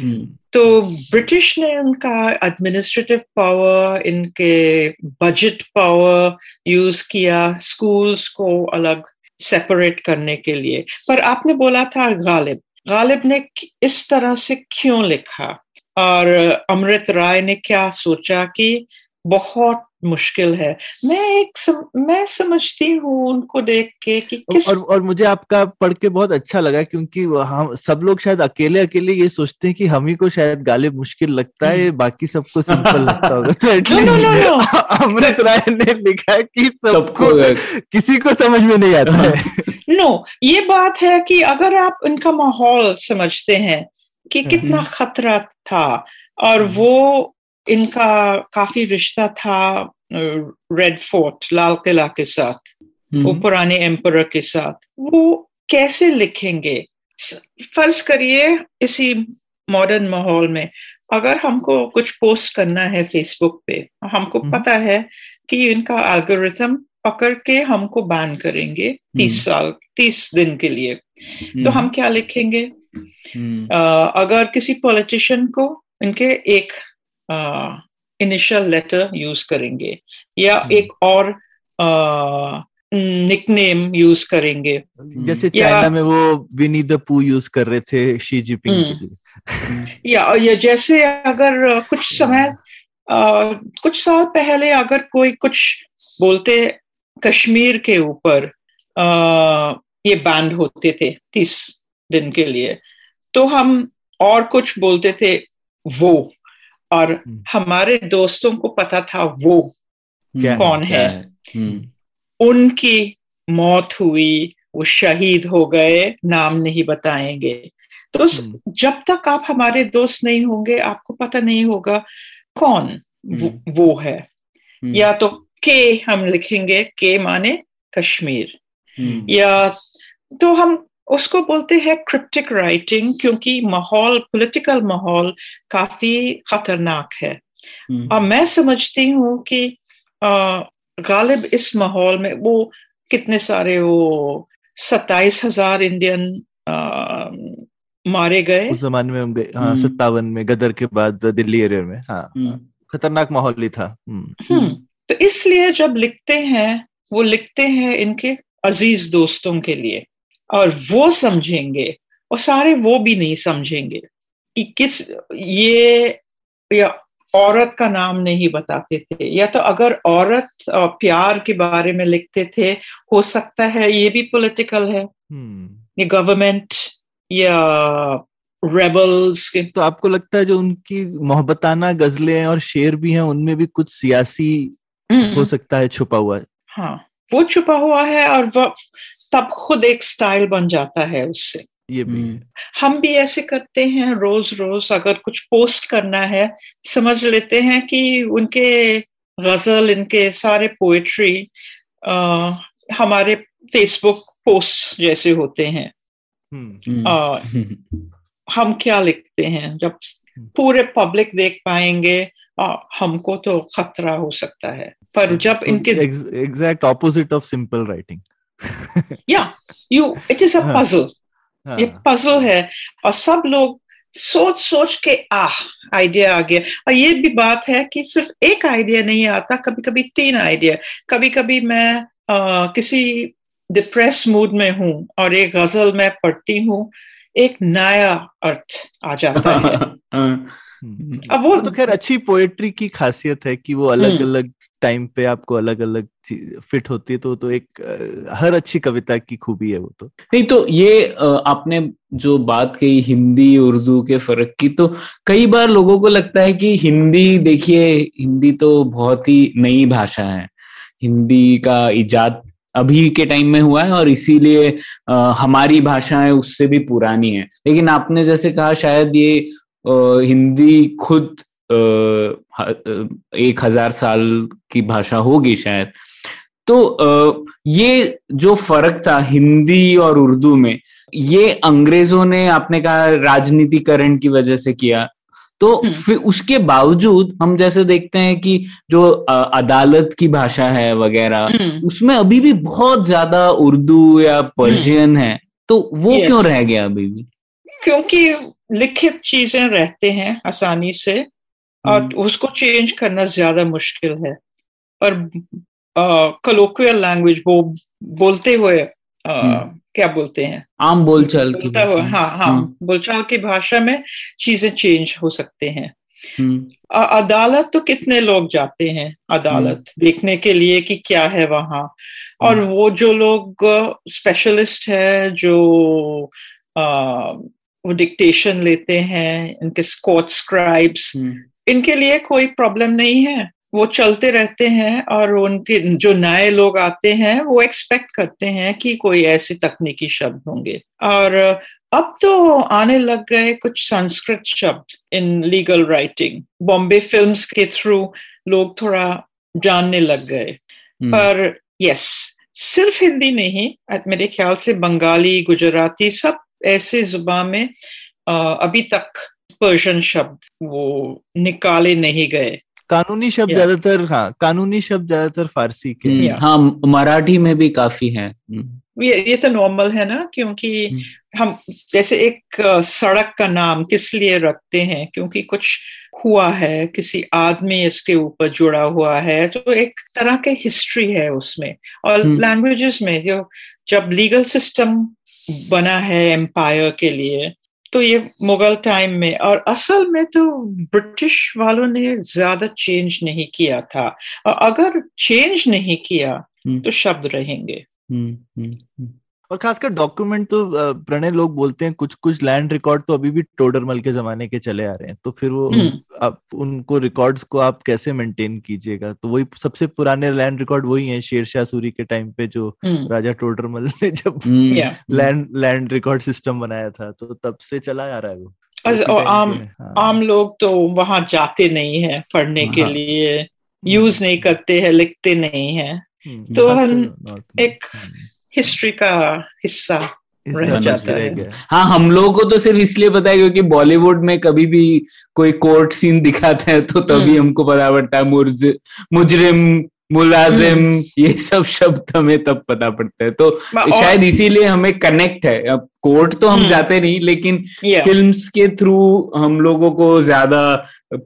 हम्म। तो ब्रिटिश ने उनका एडमिनिस्ट्रेटिव पावर इनके बजट पावर यूज़ किया स्कूल्स को अलग सेपरेट करने के लिए। पर आपने बोला था गालिब। गालिब ने इस तरह से क्यों लिखा? और अमृत राय ने क्या सोचा कि बहुत मुश्किल है मैं एक सम, मैं समझती हूँ उनको देख के कि किस और और मुझे आपका पढ़ के बहुत अच्छा लगा क्योंकि हम सब लोग शायद अकेले अकेले ये सोचते हैं कि हम ही को शायद गालिब मुश्किल लगता है हम्म। बाकी सबको सिंपल लगता होगा तो एटलीस्ट अमृत राय ने लिखा है कि सबको सब किसी को समझ में नहीं आता है नो ये बात है कि अगर आप उनका माहौल समझते हैं कि कितना हम्म। खतरा था और हम्म। वो इनका काफ़ी रिश्ता था रेड फोर्ट लाल किला के साथ वो हम्म। पुराने एम्पर के साथ वो कैसे लिखेंगे फ़र्ज़ करिए इसी मॉडर्न माहौल में अगर हमको कुछ पोस्ट करना है फेसबुक पे हमको हम्म। पता है कि इनका एल्गोरिथम पकड़ के हमको बैन करेंगे तीस हम्म। साल तीस दिन के लिए तो हम क्या लिखेंगे आ, अगर किसी पॉलिटिशियन को इनके एक इनिशियल लेटर यूज़ करेंगे या हम्म। एक और निकनेम यूज़ करेंगे। जैसे चाइना में वो विनी द पू यूज़ कर रहे थे शी जिपिंग हम्म। या या जैसे अगर कुछ समय आ, कुछ साल पहले अगर कोई कुछ बोलते कश्मीर के ऊपर ये बैंड होते थे तीस दिन के लिए तो हम और कुछ बोलते थे वो। और हम्म। हमारे दोस्तों को पता था वो क्या कौन है, है? हम्म। उनकी मौत हुई वो शहीद हो गए नाम नहीं बताएँगे तो हम्म। जब तक आप हमारे दोस्त नहीं होंगे आपको पता नहीं होगा कौन वो, वो है या तो के हम लिखेंगे के माने कश्मीर या तो हम उसको बोलते हैं क्रिप्टिक राइटिंग क्योंकि माहौल पॉलिटिकल माहौल काफ़ी खतरनाक है। हम्म। और मैं समझती हूँ कि गालिब इस माहौल में वो कितने सारे वो सत्ताईस हज़ार इंडियन मारे गए। उस जमाने में होंगे हाँ हम्म। सत्तावन में गदर के बाद दिल्ली एरिया में हाँ। हम्म। खतरनाक माहौल ही था। तो इसलिए जब लिखते हैं वो लिखते हैं इनके अज़ीज़ दोस्तों के लिए। और वो समझेंगे और सारे वो भी नहीं समझेंगे कि किस ये या औरत का नाम नहीं बताते थे या तो अगर औरत प्यार के बारे में लिखते थे हो सकता है ये भी पॉलिटिकल है hmm. ये गवर्नमेंट या रेबल्स के तो आपको लगता है जो उनकी मोहब्बताना गजलें और शेर भी हैं उनमें भी कुछ सियासी hmm. हो सकता है छुपा हुआ है हाँ वो छुपा हुआ है और तब खुद एक स्टाइल बन जाता है उससे। ये भी। हम्म। हम भी ऐसे करते हैं रोज रोज अगर कुछ पोस्ट करना है समझ लेते हैं कि उनके गज़ल इनके सारे पोएट्री हमारे फेसबुक पोस्ट जैसे होते हैं। हम्म। आ, हम क्या लिखते हैं? जब हम्म। पूरे पब्लिक देख पाएँगे आ, हमको तो खतरा हो सकता है। पर जब इनके exact opposite of simple writing या you it is a puzzle ये पजल है। और सब लोग सोच सोच के आह आइडिया आ गया। और ये भी बात है कि सिर्फ़ एक आइडिया नहीं आता कभी कभी तीन आइडिया कभी कभी मैं आ, किसी डिप्रेस मूड में हूँ और एक गज़ल मैं पढ़ती हूँ एक नया अर्थ आ जाता है। हाँ। अब वो तो खैर अच्छी पोएट्री की खासियत है कि वो अलग हम्म। अलग टाइम पे आपको अलग अलग फिट होती है तो तो एक हर अच्छी कविता की खूबी है वो तो। नहीं तो ये आपने जो बात कही हिंदी उर्दू के फ़र्क की तो कई बार लोगों को लगता है कि हिंदी देखिए हिंदी तो बहुत ही नई भाषा है। हिंदी का इजाद अभी के टाइम में हुआ है और इसीलिए हमारी भाषाएँ उससे भी पुरानी है। लेकिन आपने जैसे कहा शायद ये हिंदी खुद एक हज़ार साल की भाषा होगी शायद। तो ये जो फ़र्क था हिंदी और उर्दू में ये अंग्रेज़ों ने आपने कहा राजनीतिकरण की वजह से किया। तो हम्म। फिर उसके बावजूद हम जैसे देखते हैं कि जो अदालत की भाषा है वगैरह हम्म, उसमें अभी भी बहुत ज़्यादा उर्दू या पर्शियन है। तो वो क्यों रह गया अभी भी? क्योंकि लिखित चीज़ें रहते हैं आसानी से और हम्म। उसको चेंज करना ज़्यादा मुश्किल है। और कलोक्वियल लैंग्वेज वो बोलते हुए अ, हम्म। क्या बोलते हैं? आम बोलचाल की बोलता हुआ हाँ हाँ हम्म, बोलचाल की भाषा में चीज़ें चेंज हो सकते हैं। अदालत तो कितने लोग जाते हैं अदालत देखने के लिए कि क्या है वहाँ? और। वो जो लोग स्पेशलिस्ट है जो अ, वो डिक्टेशन लेते हैं इनके स्क्राइब्स हम्म, इनके लिए कोई प्रॉब्लम नहीं है। वो चलते रहते हैं और उनके जो नए लोग आते हैं वो एक्सपेक्ट करते हैं कि कोई ऐसे तकनीकी शब्द होंगे। और अब तो आने लग गए कुछ संस्कृत शब्द in legal writing Bombay films के थ्रू लोग थोड़ा जानने लग गए। हम्म, पर यस सिर्फ़ हिंदी नहीं मेरे ख्याल से बंगाली गुजराती सब ऐसे ज़ुबान में अभी तक पर्शियन शब्द वो निकाले नहीं गए कानूनी शब्द ज़्यादातर हाँ कानूनी शब्द ज़्यादातर फारसी के हम्म, हैं। मराठी में भी काफ़ी है हम्म, ये ये तो नॉर्मल है ना क्योंकि हम्म। हम जैसे एक सड़क का नाम किस लिए रखते हैं क्योंकि कुछ हुआ है किसी आदमी इसके ऊपर जुड़ा हुआ है तो एक तरह के हिस्ट्री है उसमें और। लैंग्वेजेस में जो जब लीगल सिस्टम बना है एम्पायर के लिए तो ये मुगल टाइम में और असल में तो ब्रिटिश वालों ने ज़्यादा चेंज नहीं किया था। और अगर चेंज नहीं किया हम्म। तो शब्द रहेंगे। हुँ, हुँ, हम्म, और खासकर डॉक्यूमेंट तो प्रणय लोग बोलते हैं कुछ कुछ लैंड रिकॉर्ड तो अभी भी टोडरमल के जमाने के चले आ रहे हैं। तो फिर वो हम्म। आप उनको रिकॉर्ड्स को आप कैसे मेंटेन कीजिएगा? तो वही सबसे पुराने लैंड रिकॉर्ड वही हैं शेरशाह सूरी के टाइम पे जो हम्म, राजा टोडरमल ने जब हम्म, लैंड लैंड रिकॉर्ड सिस्टम बनाया था तो तब से चला आ रहा है वो। आम हाँ। आम लोग तो वहाँ जाते नहीं है पढ़ने के हाँ। लिए यूज़ नहीं करते हैं लिखते नहीं है। हम्म, तो हम एक हम्म, हिस्ट्री का हिस्सा रह जाता है। हाँ हम लोगों को तो सिर्फ़ इसलिए पता है क्योंकि बॉलीवुड में कभी भी कोई कोर्ट सीन दिखाते हैं तो तभी हम्म। हमको पता पड़ता है मुर्ज मुजरिम मुलाजिम ये सब शब्द हमें तब पता पड़ता है तो शायद इसीलिए हमें कनेक्ट है अब कोर्ट तो हम हम्म। जाते नहीं लेकिन. फिल्म्स के थ्रू हम लोगों को ज़्यादा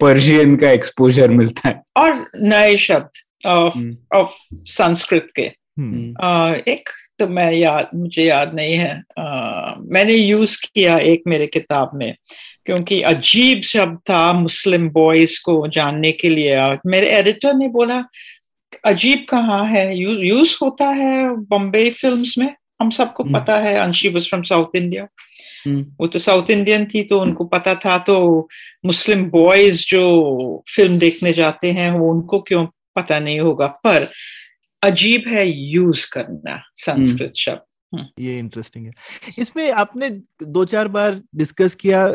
पर्शियन का एक्सपोजर मिलता है और नए शब्द ऑफ़ हम्म। संस्कृत के हम्म, एक तो मैं याद मुझे याद नहीं है। अ, मैंने यूज़ किया एक मेरे किताब में क्योंकि अजीब शब्द था मुस्लिम बॉयज़ को जानने के लिए। मेरे एडिटर ने बोला अजीब कहाँ है? यू, यूज़ होता है बॉम्बे फिल्म्स में? हम सबको हम्म। पता है Anshi was from South India hmm, वो तो साउथ इंडियन थी तो उनको पता था तो मुस्लिम बॉयज़ जो फ़िल्म देखने जाते हैं वो उनको क्यों पता नहीं होगा? पर अजीब है यूज़ करना संस्कृत शब्द। ये इंटरेस्टिंग है। इसमें आपने दो चार बार डिस्कस किया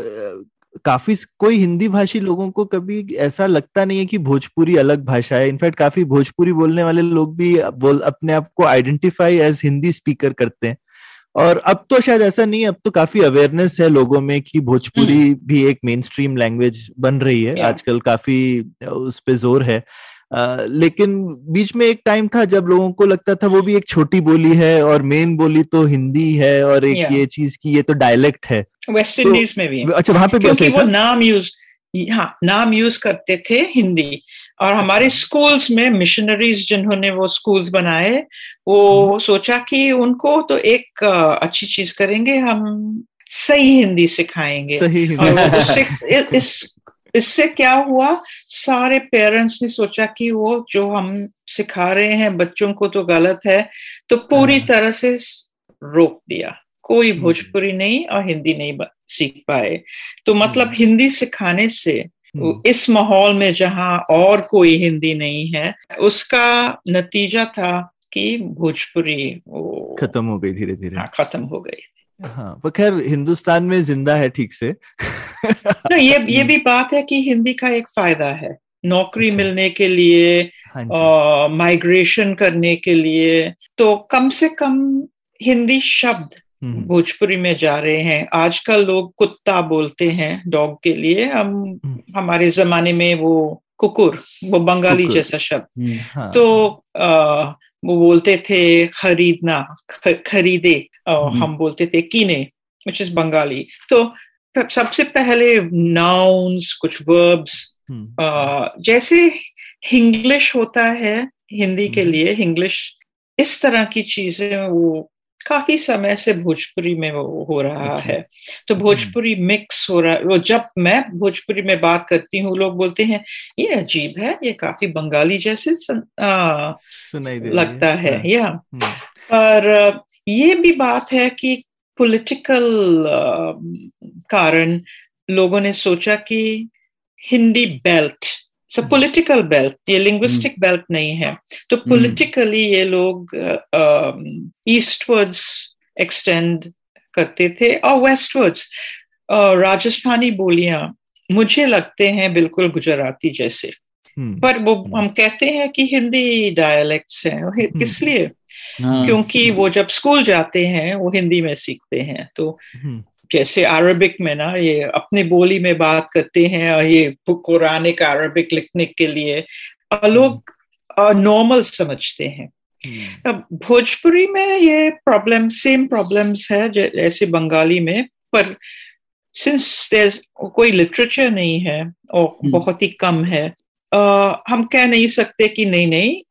काफ़ी कोई हिंदी भाषी लोगों को कभी ऐसा लगता नहीं है कि भोजपुरी अलग भाषा है। इनफैक्ट काफ़ी भोजपुरी बोलने वाले लोग भी बोल अपने आप को आइडेंटिफाई एज हिंदी स्पीकर करते हैं। और अब तो शायद ऐसा नहीं है अब तो काफ़ी अवेयरनेस है लोगों में कि भोजपुरी भी एक मेन स्ट्रीम लैंग्वेज बन रही है। आजकल काफ़ी उस पर ज़ोर है। अ, लेकिन बीच में एक टाइम था जब लोगों को लगता था वो भी एक छोटी बोली है और मेन बोली तो हिंदी है और एक Yeah. ये चीज़ की ये तो डायलेक्ट है। वेस्ट तो- इंडीज में भी अच्छा वहाँ पे क्योंकि वो नाम यूज़ हाँ नाम यूज़ करते थे हिंदी। और हमारे स्कूल्स में मिशनरीज जिन्होंने वो स्कूल्स बनाए वो सोचा कि उनको तो एक अच्छी चीज़ करेंगे हम सही हिंदी सिखाएँगे। सही और हिंदी। इ- इस इससे क्या हुआ सारे पेरेंट्स ने सोचा कि वो जो हम सिखा रहे हैं बच्चों को तो गलत है तो पूरी हाँ। तरह से रोक दिया कोई हम्म। भोजपुरी नहीं और हिंदी नहीं सीख पाए तो मतलब हम्म। हिंदी सिखाने से हम्म, इस माहौल में जहाँ और कोई हिंदी नहीं है उसका नतीजा था कि भोजपुरी खत्म हो गई धीरे धीरे हाँ, खत्म हो गई हाँ पर खैर हिंदुस्तान में ज़िंदा है ठीक से। तो ये ये भी बात है कि हिंदी का एक फ़ायदा है। नौकरी अच्छा। मिलने के लिए हाँ माइग्रेशन करने के लिए। तो कम से कम हिंदी शब्द हम्म, भोजपुरी में जा रहे हैं। आजकल लोग कुत्ता बोलते हैं डॉग के लिए। हम हम्म। हमारे जमाने में वो कुकुर वो बंगाली कुकुर। जैसा शब्द। हाँ, तो आ, वो बोलते थे खरीदना ख, खरीदे। हम्म। हम बोलते थे कीने विच इज़ बंगाली तो सबसे पहले नाउन्स कुछ वर्ब्स हम्म, जैसे हिंग्लिश होता है हिंदी के हम्म। लिए हिंग्लिश इस तरह की चीज़ें वो काफ़ी समय से भोजपुरी में वो हो रहा अच्छा। है। तो भोजपुरी मिक्स हो रहा है वो जब मैं भोजपुरी में बात करती हूँ लोग बोलते हैं ये अजीब है ये काफ़ी बंगाली जैसे सं, आ, लगता है हाँ, या? हम्म, पर ये भी बात है कि पॉलिटिकल कारण लोगों ने सोचा कि हिंदी बेल्ट सब हम्म। पॉलिटिकल बेल्ट ये लिंग्विस्टिक बेल्ट नहीं है। तो पॉलिटिकली ये लोग ईस्टवर्ड्स एक्सटेंड करते थे और वेस्टवर्ड्स राजस्थानी बोलियाँ मुझे लगते हैं बिल्कुल गुजराती जैसे। हम्म, पर वो हम कहते हैं कि हिंदी डायलेक्ट्स हैं किस लिए? हाँ, क्योंकि वो जब स्कूल जाते हैं वो हिंदी में सीखते हैं। तो हम्म, जैसे अरबिक में ना ये अपनी बोली में बात करते हैं और ये कुरानिक अरबिक लिखने के लिए और लोग नॉर्मल समझते हैं। हम्म, अब भोजपुरी में ये प्रॉब्लम सेम प्रॉब्लम्स है जैसे बंगाली में पर सिंस कोई लिटरेचर नहीं है और हम्म। बहुत ही कम है अ, हम कह नहीं सकते कि नहीं नहीं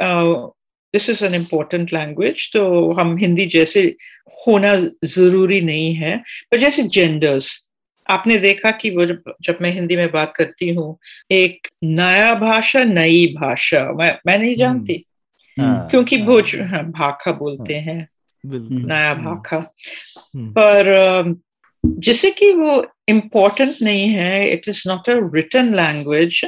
this is an important language तो हम हिंदी जैसे होना ज़रूरी नहीं है। पर जैसे जेंडर्स आपने देखा कि वो जब जब मैं हिंदी में बात करती हूँ एक नया भाषा नई भाषा मैं मैं नहीं जानती। हाँ, क्योंकि हाँ, भोज हाँ, भाखा बोलते हैं। नया हम्म, भाखा। हम्म, पर जैसे कि वो इम्पोर्टेंट नहीं है it is not a written language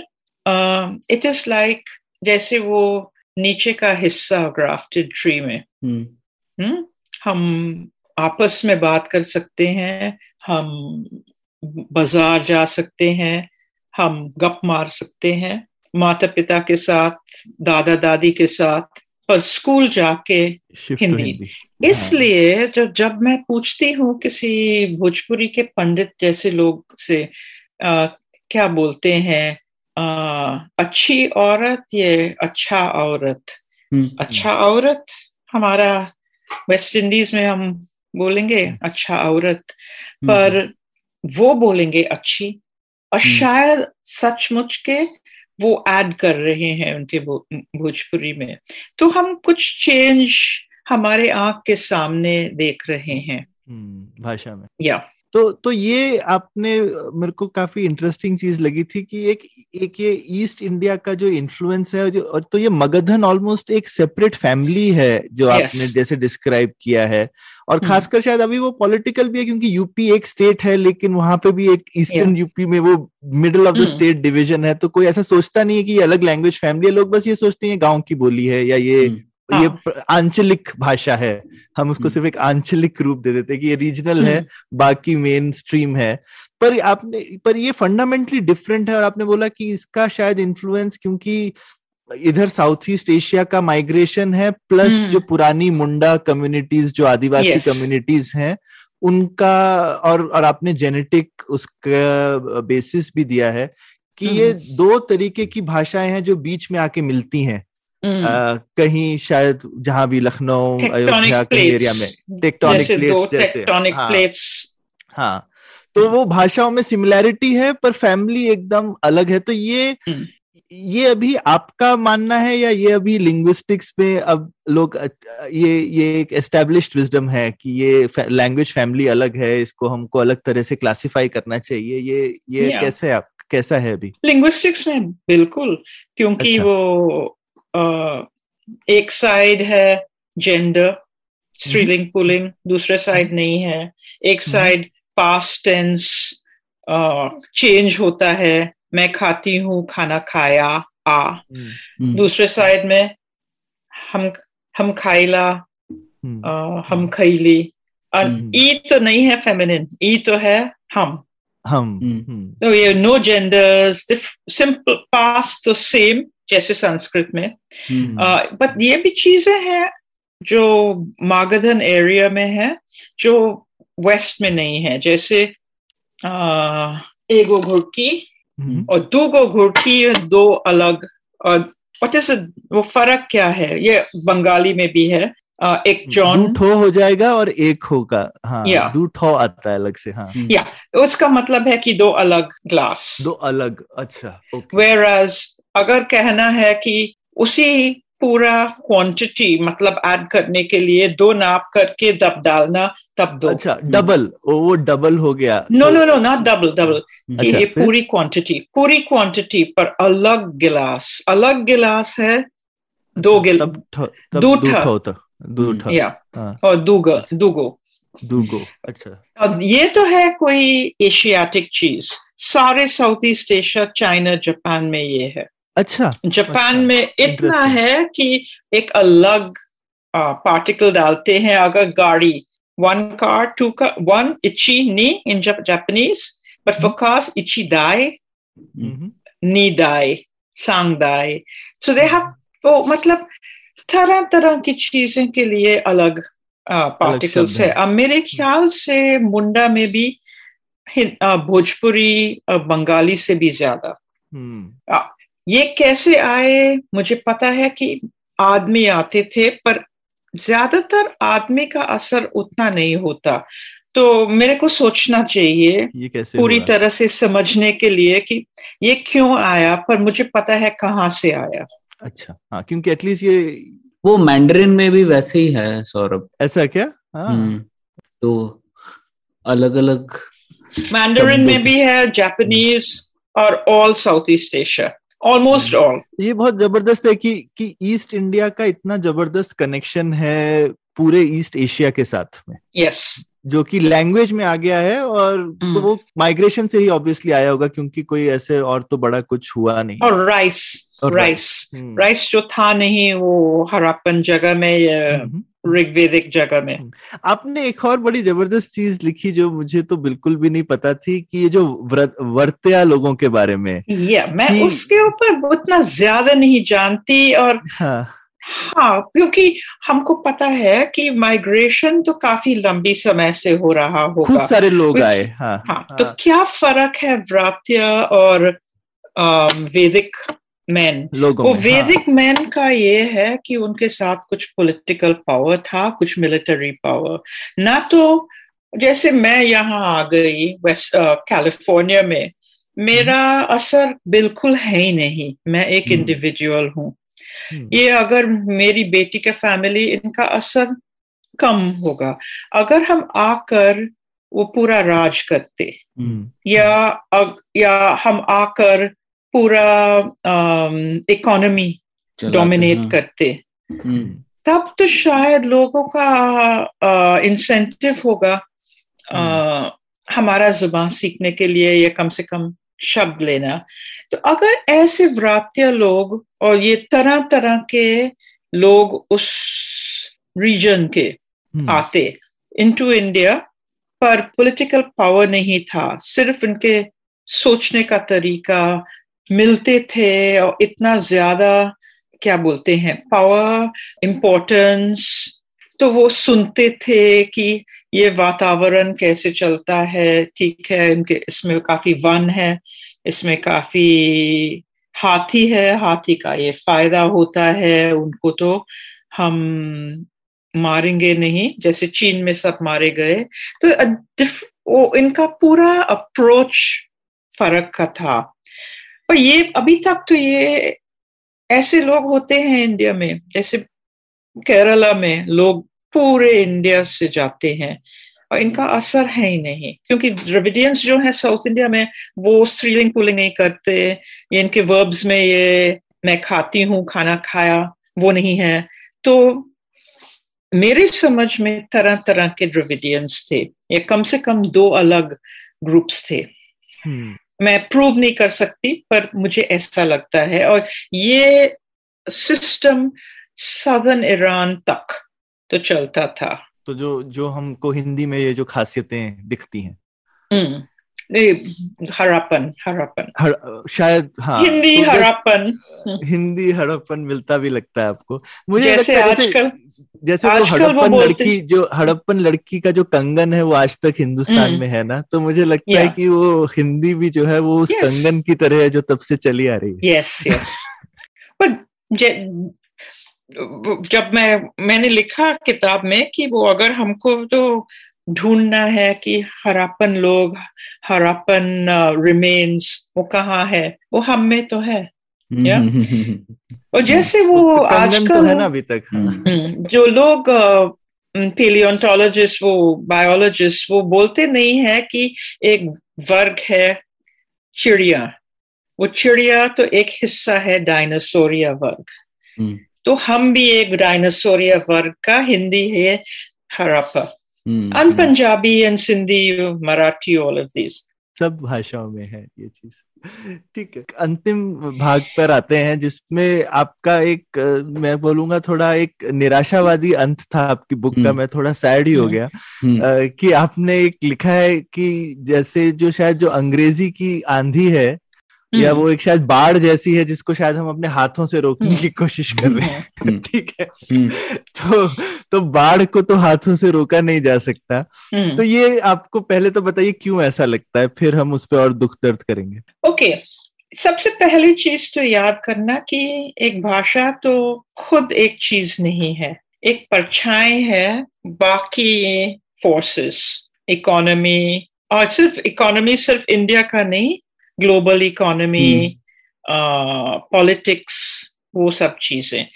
it is like जैसे वो नीचे का हिस्सा ग्राफ्टेड ट्री में। हम्म। हम आपस में बात कर सकते हैं हम बाज़ार जा सकते हैं हम गप मार सकते हैं। माता पिता के साथ दादा दादी के साथ पर स्कूल जाके हिंदी। हिंदी। इसलिए जो जब मैं पूछती हूँ किसी भोजपुरी के पंडित जैसे लोग से आ, क्या बोलते हैं आ, अच्छी औरत ये अच्छा औरत। हम्म, अच्छा औरत हमारा वेस्ट इंडीज में हम बोलेंगे अच्छा औरत पर वो बोलेंगे अच्छी और हम्म। शायद सचमुच के वो ऐड कर रहे हैं उनके भोजपुरी में। तो हम कुछ चेंज हमारे आँख के सामने देख रहे हैं। हम्म, भाषा में। या। तो तो ये आपने मेरे को काफ़ी इंटरेस्टिंग चीज़ लगी थी कि एक एक ये ईस्ट इंडिया का जो इन्फ्लुएंस है जो और तो ये मगधन ऑलमोस्ट एक सेपरेट फैमिली है जो Yes. आपने जैसे डिस्क्राइब किया है और हम्म। खासकर शायद अभी वो पॉलिटिकल भी है क्योंकि यूपी एक स्टेट है लेकिन वहाँ पे भी एक ईस्टर्न यूपी में वो middle of the. State division है तो कोई ऐसा सोचता नहीं है कि ये अलग लैंग्वेज फैमिली है लोग बस ये सोचते हैं गाँव की बोली है या ये हम्म, ये हाँ। आंचलिक भाषा है हम उसको हम्म। सिर्फ़ एक आंचलिक रूप दे देते हैं कि ये रीजनल है बाकी मेन स्ट्रीम है पर आपने पर ये फंडामेंटली डिफरेंट है और आपने बोला कि इसका शायद इन्फ्लुएंस क्योंकि इधर साउथ ईस्ट एशिया का माइग्रेशन है प्लस हम्म। जो पुरानी मुंडा कम्युनिटीज जो आदिवासी Yes. कम्युनिटीज हैं उनका और और आपने जेनेटिक उसका बेसिस भी दिया है कि ये दो तरीके की भाषाएँ हैं जो बीच में आके मिलती हैं हम्म, कहीं शायद जहाँ भी लखनऊ अयोध्या कहीं एरिया में टेक्टोनिक प्लेट्स जैसे। हाँ, प्लेट्स हाँ तो वो भाषाओं में सिमिलैरिटी है पर फैमिली एकदम अलग है। तो ये हम्म। ये अभी आपका मानना है या ये अभी लिंग्विस्टिक्स में अब लोग ये ये एक एस्टेब्लिश्ड विजडम है कि ये लैंग्वेज फैमिली अलग है इसको हमको अलग तरह से क्लासिफाई करना चाहिए। ये ये yeah. कैसे आप कैसा है अभी? लिंग्विस्टिक्स में बिल्कुल क्योंकि अच्छा. वो एक साइड है जेंडर स्त्रीलिंग पुलिंग दूसरे साइड हम्म। नहीं है। एक साइड पास्ट टेंस चेंज होता है। मैं खाती हूँ खाना खाया आ। हम्म। दूसरे साइड में हम हम खाइला हम्म। हम खैली ई तो नहीं है फेमिनिन ई तो है हम। हम। तो ये नो जेंडर्स सिंपल पास तो सेम जैसे संस्कृत में? बट ये भी चीज़ें हैं जो मागधन एरिया में है जो वेस्ट में नहीं है जैसे एगो घुड़की हम्म। और दो गो घुड़की दो अलग और इज़ वो फ़र्क क्या है? ये बंगाली में भी है आ, एक जॉन। ठो हो जाएगा और एक होगा हाँ या दो ठो आता है अलग से हाँ। या उसका मतलब है कि दो अलग ग्लास दो अलग अच्छा वेर अगर कहना है कि उसी पूरा क्वांटिटी मतलब ऐड करने के लिए दो नाप करके दब डालना तब दो। अच्छा डबल वो डबल हो गया। No no no not double double ये पूरी क्वांटिटी पूरी क्वांटिटी पर अलग गिलास अलग गिलास है अच्छा, दो गिल दूठा होता दूठा। या हाँ। और दूगो दूगो। दूगो अच्छा। ये तो है कोई एशियाटिक चीज़। सारे South East Asia China Japan में ये है। अच्छा। जापान अच्छा, में इतना है कि एक अलग पार्टिकल डालते हैं अगर गाड़ी। One car two car one इची knee in Japanese but for cars इची दाई नी दाई सांग दाई सो दे हैव वो मतलब तरह तरह की चीज़ें के लिए अलग पार्टिकल्स है। अब मेरे ख्याल से मुंडा में भी भोजपुरी बंगाली से भी ज़्यादा। हम्म। ये कैसे आए? मुझे पता है कि आदमी आते थे पर ज़्यादातर आदमी का असर उतना नहीं होता। तो मेरे को सोचना चाहिए ये कैसे पूरी तरह से समझने के लिए कि ये क्यों आया पर मुझे पता है कहाँ से आया। अच्छा हाँ क्योंकि एटलीस्ट ये वो मैंडरिन में भी वैसे ही है सौरभ। ऐसा क्या? हाँ। हम्म, तो अलग अलग मैंडरिन में भी है जापानीज और all South East Asia almost all ये बहुत ज़बरदस्त है कि कि ईस्ट इंडिया का इतना ज़बरदस्त कनेक्शन है पूरे ईस्ट एशिया के साथ में यस yes. जो कि लैंग्वेज में आ गया है और hmm. तो वो माइग्रेशन से ही ऑब्वियसली आया होगा क्योंकि कोई ऐसे और तो बड़ा कुछ हुआ नहीं और राइस और राइस राइस जो था नहीं वो हरापन जगह में hmm. ऋग्वेदिक जगह में। आपने एक और बड़ी ज़बरदस्त चीज़ लिखी जो मुझे तो बिल्कुल भी नहीं पता थी कि ये जो वर्त्या लोगों के बारे में। या मैं कि... उसके ऊपर उतना ज़्यादा नहीं जानती और हाँ। हाँ क्योंकि हमको पता है कि माइग्रेशन तो काफ़ी लंबी समय से हो रहा होगा। खूब सारे लोग आए हाँ, हाँ, हाँ। तो क्या फ़र्क है व्रात्य और वैदिक मैन वो वैदिक हाँ. मैन का ये है कि उनके साथ कुछ पॉलिटिकल पावर था कुछ मिलिट्री पावर ना तो जैसे मैं यहाँ आ गई वेस्ट कैलिफ़ोर्निया में मेरा हम्म। असर बिल्कुल है ही नहीं मैं एक इंडिविजुअल हम्म। हूँ हम्म। ये अगर मेरी बेटी के फैमिली इनका असर कम होगा अगर हम आकर वो पूरा राज करते या अग, या हम आकर पूरा इकोनॉमी डोमिनेट हाँ। करते हम्म। तब तो शायद लोगों का इंसेंटिव होगा आ, हम्म। हमारा ज़ुबान सीखने के लिए या कम से कम शब्द लेना तो अगर ऐसे व्रात्य लोग और ये तरह तरह के लोग उस रीजन के हम्म। आते इनटू इंडिया पर पॉलिटिकल पावर नहीं था सिर्फ़ इनके सोचने का तरीका मिलते थे और इतना ज़्यादा, क्या बोलते हैं पावर इम्पोर्टेंस तो वो सुनते थे कि ये वातावरण कैसे चलता है, ठीक है, इनके, इसमें काफ़ी वन है, इसमें काफ़ी हाथी है, हाथी का ये फ़ायदा होता है, उनको तो हम मारेंगे नहीं, जैसे चीन में सब मारे गए। तो वो इनका पूरा अप्रोच फ़र्क का था। पर ये अभी तक तो ये ऐसे लोग होते हैं इंडिया में, जैसे केरला में लोग पूरे इंडिया से जाते हैं और इनका असर है ही नहीं, क्योंकि द्रविडियंस जो है साउथ इंडिया में वो स्त्रीलिंग पुलिंग नहीं करते, ये इनके वर्ब्स में ये मैं खाती हूँ, खाना खाया, वो नहीं है। तो मेरे समझ में तरह तरह के द्रविडियंस थे, ये कम से कम दो अलग ग्रुप्स थे। मैं प्रूव नहीं कर सकती पर मुझे ऐसा लगता है। और ये सिस्टम सदर्न ईरान तक तो चलता था। तो जो जो हमको हिंदी में ये जो खासियतें दिखती हैं। हरापन हरापन हर, शायद हाँ हिंदी तो हरापन। हिंदी हड़प्पन मिलता भी लगता है आपको। मुझे जैसे है आजकल जैसे आजकल वो हड़प्पन लड़की जो हड़प्पन लड़की का जो कंगन है वो आज तक हिंदुस्तान हम्म। में है ना तो मुझे लगता है. कि वो हिंदी भी जो है वो उस कंगन की तरह है जो तब से चली आ रही है। यस यस पर जब मैं मैंने लिखा किताब में कि वो अगर हमको तो ढूंढना है कि हरापन लोग हरापन रिमेन्स वो कहाँ है वो हम में तो है Yeah. और जैसे वो तो तो आजकल है ना अभी तक। हम्म। हम्म, जो लोग पेलियोंटोलॉजिस्ट वो बायोलॉजिस्ट वो बोलते नहीं है कि एक वर्ग है चिड़िया वो चिड़िया तो एक हिस्सा है डायनासोरिया वर्ग हम्म। तो हम भी एक डायनासोरिया वर्ग का हिंदी है Harappa hmm, uh Punjabi and Sindhi Marathi all of this सब भाषाओं में है ये चीज़ ठीक है अंतिम भाग पर आते हैं जिसमें आपका एक मैं बोलूँगा थोड़ा एक निराशावादी अंत था आपकी बुक का हम्म। मैं थोड़ा सैड ही हो हम्म। गया हम्म, कि आपने एक लिखा है कि जैसे जो शायद जो अंग्रेज़ी की आंधी है या वो एक शायद बाढ़ जैसी है जिसको शायद हम अपने हाथों से रोकने हम्म। की कोशिश कर रहे हैं हम्म। ठीक है हम्म, तो तो बाढ़ को तो हाथों से रोका नहीं जा सकता। हम्म। तो ये आपको पहले तो बताइए क्यों ऐसा लगता है फिर हम उस पर और दुख दर्द करेंगे। ओके सबसे पहली चीज़ तो याद करना कि एक भाषा तो खुद एक चीज़ नहीं है एक परछाई है बाकी फोर्सेस इकोनॉमी और सिर्फ़ इकोनॉमी सिर्फ़ इंडिया का नहीं ग्लोबल इकोनॉमी पॉलिटिक्स वो सब चीज़ें।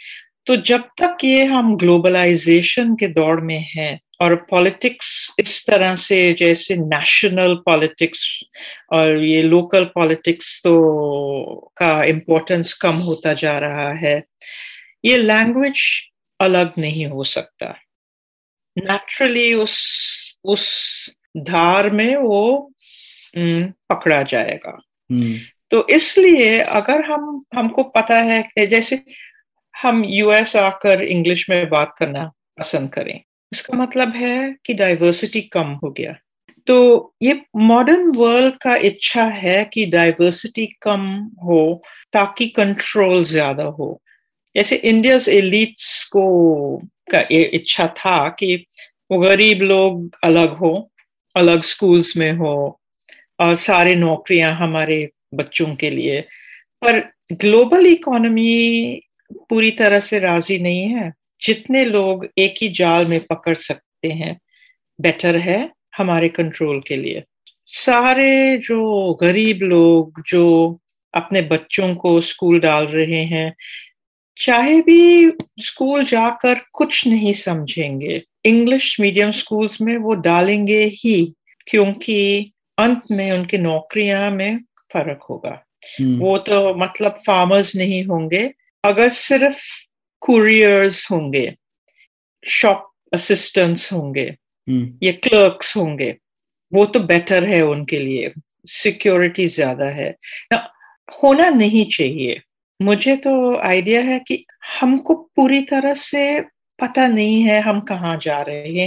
तो जब तक ये हम ग्लोबलाइजेशन के दौर में हैं और पॉलिटिक्स इस तरह से जैसे नेशनल पॉलिटिक्स और ये लोकल पॉलिटिक्स तो का इम्पोर्टेंस कम होता जा रहा है ये लैंग्वेज अलग नहीं हो सकता। नेचुरली उस उस धार में वो हम्म, पकड़ा जाएगा। हम्म, तो इसलिए अगर हम हमको पता है कि जैसे हम यूएस आकर इंग्लिश में बात करना पसंद करें। इसका मतलब है कि डाइवर्सिटी कम हो गया। तो ये मॉडर्न वर्ल्ड का इच्छा है कि डाइवर्सिटी कम हो ताकि कंट्रोल ज़्यादा हो। जैसे इंडियस एलिट्स को का ये इच्छा था कि वो गरीब लोग अलग हो, अलग स्कूल्स में हो और सारे नौकरियाँ हमारे बच्चों के लिए। पर ग्लोबल इकोनॉमी पूरी तरह से राज़ी नहीं है। जितने लोग एक ही जाल में पकड़ सकते हैं बेटर है हमारे कंट्रोल के लिए। सारे जो गरीब लोग जो अपने बच्चों को स्कूल डाल रहे हैं चाहे भी स्कूल जाकर कुछ नहीं समझेंगे इंग्लिश मीडियम स्कूल्स में वो डालेंगे ही क्योंकि अंत में उनकी नौकरियाँ में फ़र्क होगा। हम्म, वो तो मतलब फार्मर्स नहीं होंगे अगर सिर्फ़ कुरियर्स होंगे शॉप असिस्टेंट्स होंगे हम्म, ये क्लर्क्स होंगे वो तो बेटर है उनके लिए सिक्योरिटी ज़्यादा है। ना होना नहीं चाहिए। मुझे तो आइडिया है कि हमको पूरी तरह से पता नहीं है हम कहाँ जा रहे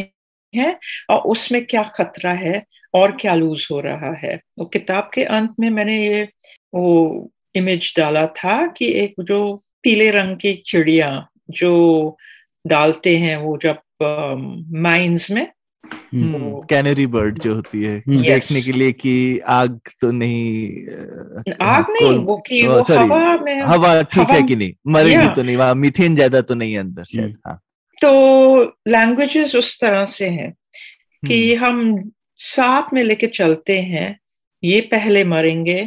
हैं और उसमें क्या खतरा है और क्या लूज हो रहा है। वो किताब के अंत में मैंने ये वो इमेज डाला था कि एक जो पीले रंग की चिड़िया जो डालते हैं वो जब माइंस में हम्म, कैनरी बर्ड जो होती है हम्म, Yes. देखने के लिए कि आग तो नहीं आग नहीं वो कि वो sorry, हवा में हवा ठीक है कि नहीं? मरेगी Yeah. तो नहीं वहाँ मीथेन ज़्यादा तो नहीं अंदर शायद हाँ। तो लैंग्वेजेस उस तरह से हैं कि हम्म, हम साथ में लेके चलते हैं ये पहले मरेंगे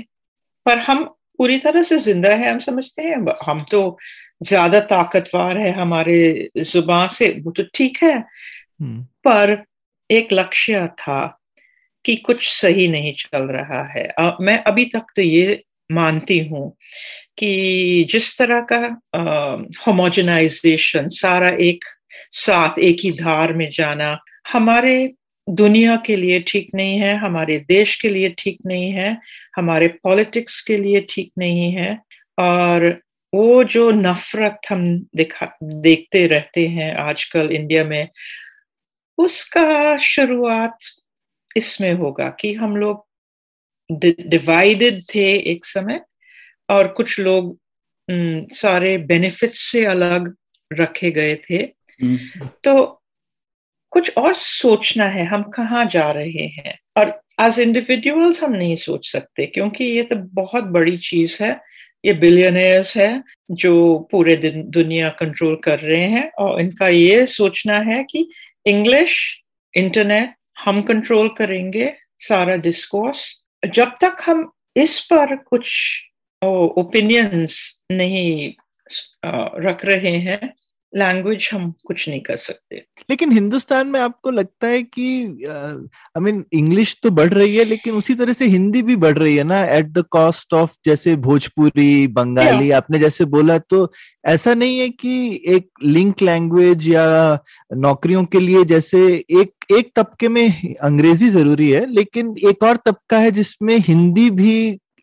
पर हम पूरी तरह से ज़िंदा है हम समझते हैं। हम तो ज़्यादा ताकतवर है हमारे ज़ुबान से वो तो ठीक है। हम्म, पर एक लक्ष्य था कि कुछ सही नहीं चल रहा है। मैं अभी तक तो ये मानती हूँ कि जिस तरह का होमोजेनाइजेशन सारा एक साथ एक ही धार में जाना हमारे दुनिया के लिए ठीक नहीं है हमारे देश के लिए ठीक नहीं है हमारे पॉलिटिक्स के लिए ठीक नहीं है और वो जो नफरत हम दिखा देखते रहते हैं आजकल इंडिया में उसका शुरुआत इसमें होगा कि हम लोग डिवाइडेड थे एक समय और कुछ लोग सारे बेनिफिट्स से अलग रखे गए थे। हम्म, तो कुछ और सोचना है, हम कहाँ जा रहे हैं? और एज इंडिविजुअल्स हम नहीं सोच सकते, क्योंकि ये तो बहुत बड़ी चीज़ है। ये बिलियनर्स है जो पूरे दिन दुनिया कंट्रोल कर रहे हैं और इनका ये सोचना है कि इंग्लिश इंटरनेट हम कंट्रोल करेंगे, सारा डिस्कोर्स जब तक हम इस पर कुछ ओपिनियंस नहीं रख रहे हैं लैंग्वेज हम कुछ नहीं कर सकते। लेकिन हिंदुस्तान में आपको लगता है कि आई मीन इंग्लिश तो बढ़ रही है लेकिन उसी तरह से हिंदी भी बढ़ रही है ना एट द कॉस्ट ऑफ़ जैसे भोजपुरी बंगाली आपने जैसे बोला तो ऐसा नहीं है कि एक लिंक लैंग्वेज या नौकरियों के लिए जैसे एक एक तबके में अंग्रेज़ी ज़रूरी है लेकिन एक और तबका है जिसमें हिंदी भी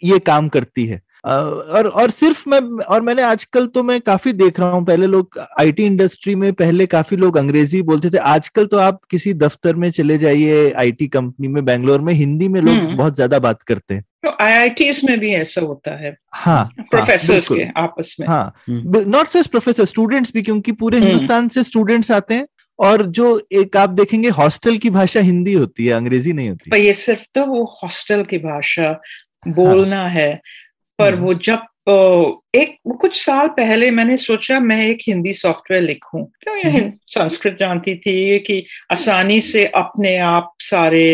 ये काम करती है। और और सिर्फ़ मैं और मैंने आजकल तो मैं काफ़ी देख रहा हूँ पहले लोग आईटी इंडस्ट्री में पहले काफ़ी लोग अंग्रेज़ी बोलते थे आजकल तो आप किसी दफ्तर में चले जाइए आईटी कंपनी में बैंगलोर में हिंदी में लोग हम्म। बहुत ज़्यादा बात करते हैं तो आईआईटीज में भी ऐसा होता है हाँ प्रोफेसर बिल्कुल। के आपस में हाँ। नॉट जस्ट प्रोफेसर स्टूडेंट्स भी क्योंकि पूरे हम्म। हिंदुस्तान से स्टूडेंट्स आते हैं और जो एक आप देखेंगे हॉस्टल की भाषा हिंदी होती है अंग्रेज़ी नहीं होती पर ये सिर्फ़ तो वो हॉस्टल की भाषा बोलना हाँ, है पर हम्म। वो जब एक कुछ साल पहले मैंने सोचा मैं एक हिंदी सॉफ्टवेयर लिखूं। क्यों ये हम्म। संस्कृत जानती थी कि आसानी से अपने आप सारे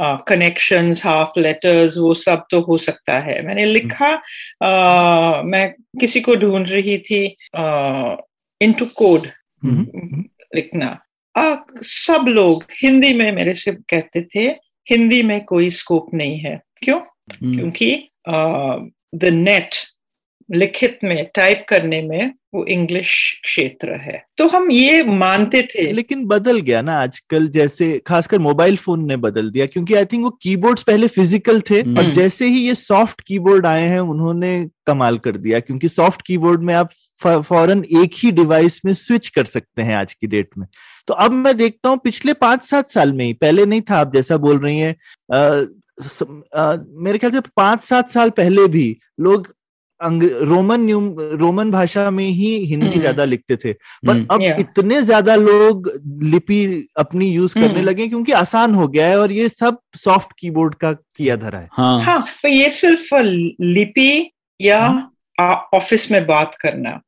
कनेक्शंस हाफ़ लेटर्स वो सब तो हो सकता है। मैंने लिखा अ, मैं किसी को ढूंढ रही थी इनटू कोड हम्म। लिखना। आ, सब लोग हिंदी में मेरे से कहते थे हिंदी में कोई स्कोप नहीं है। क्यों? हम्म, क्योंकि द नेट लिखित में टाइप करने में वो इंग्लिश क्षेत्र है। तो हम ये मानते थे। लेकिन बदल गया ना आजकल जैसे खासकर मोबाइल फ़ोन ने बदल दिया क्योंकि आई थिंक वो कीबोर्ड्स पहले फ़िज़िकल थे और हम्म। जैसे ही ये सॉफ्ट कीबोर्ड आए हैं उन्होंने कमाल कर दिया क्योंकि सॉफ्ट कीबोर्ड में आप फ़ौरन एक ही डिवाइस में स्विच कर सकते हैं आज की डेट में। तो अब मैं देखता हूँ पिछले पाँच सात साल में ही पहले नहीं था आप जैसा बोल रही हैं मेरे ख्याल से पाँच सात साल पहले भी लोग रोमन न्यूम रोमन भाषा में ही हिंदी हम्म। ज़्यादा लिखते थे। पर हम्म, अब इतने ज़्यादा लोग लिपि अपनी यूज़ करने हम्म। लगे क्योंकि आसान हो गया है और ये सब सॉफ्ट कीबोर्ड का किया धरा है। हाँ। हाँ पर ये सिर्फ़ लिपि या ऑफ़िस में बात करना।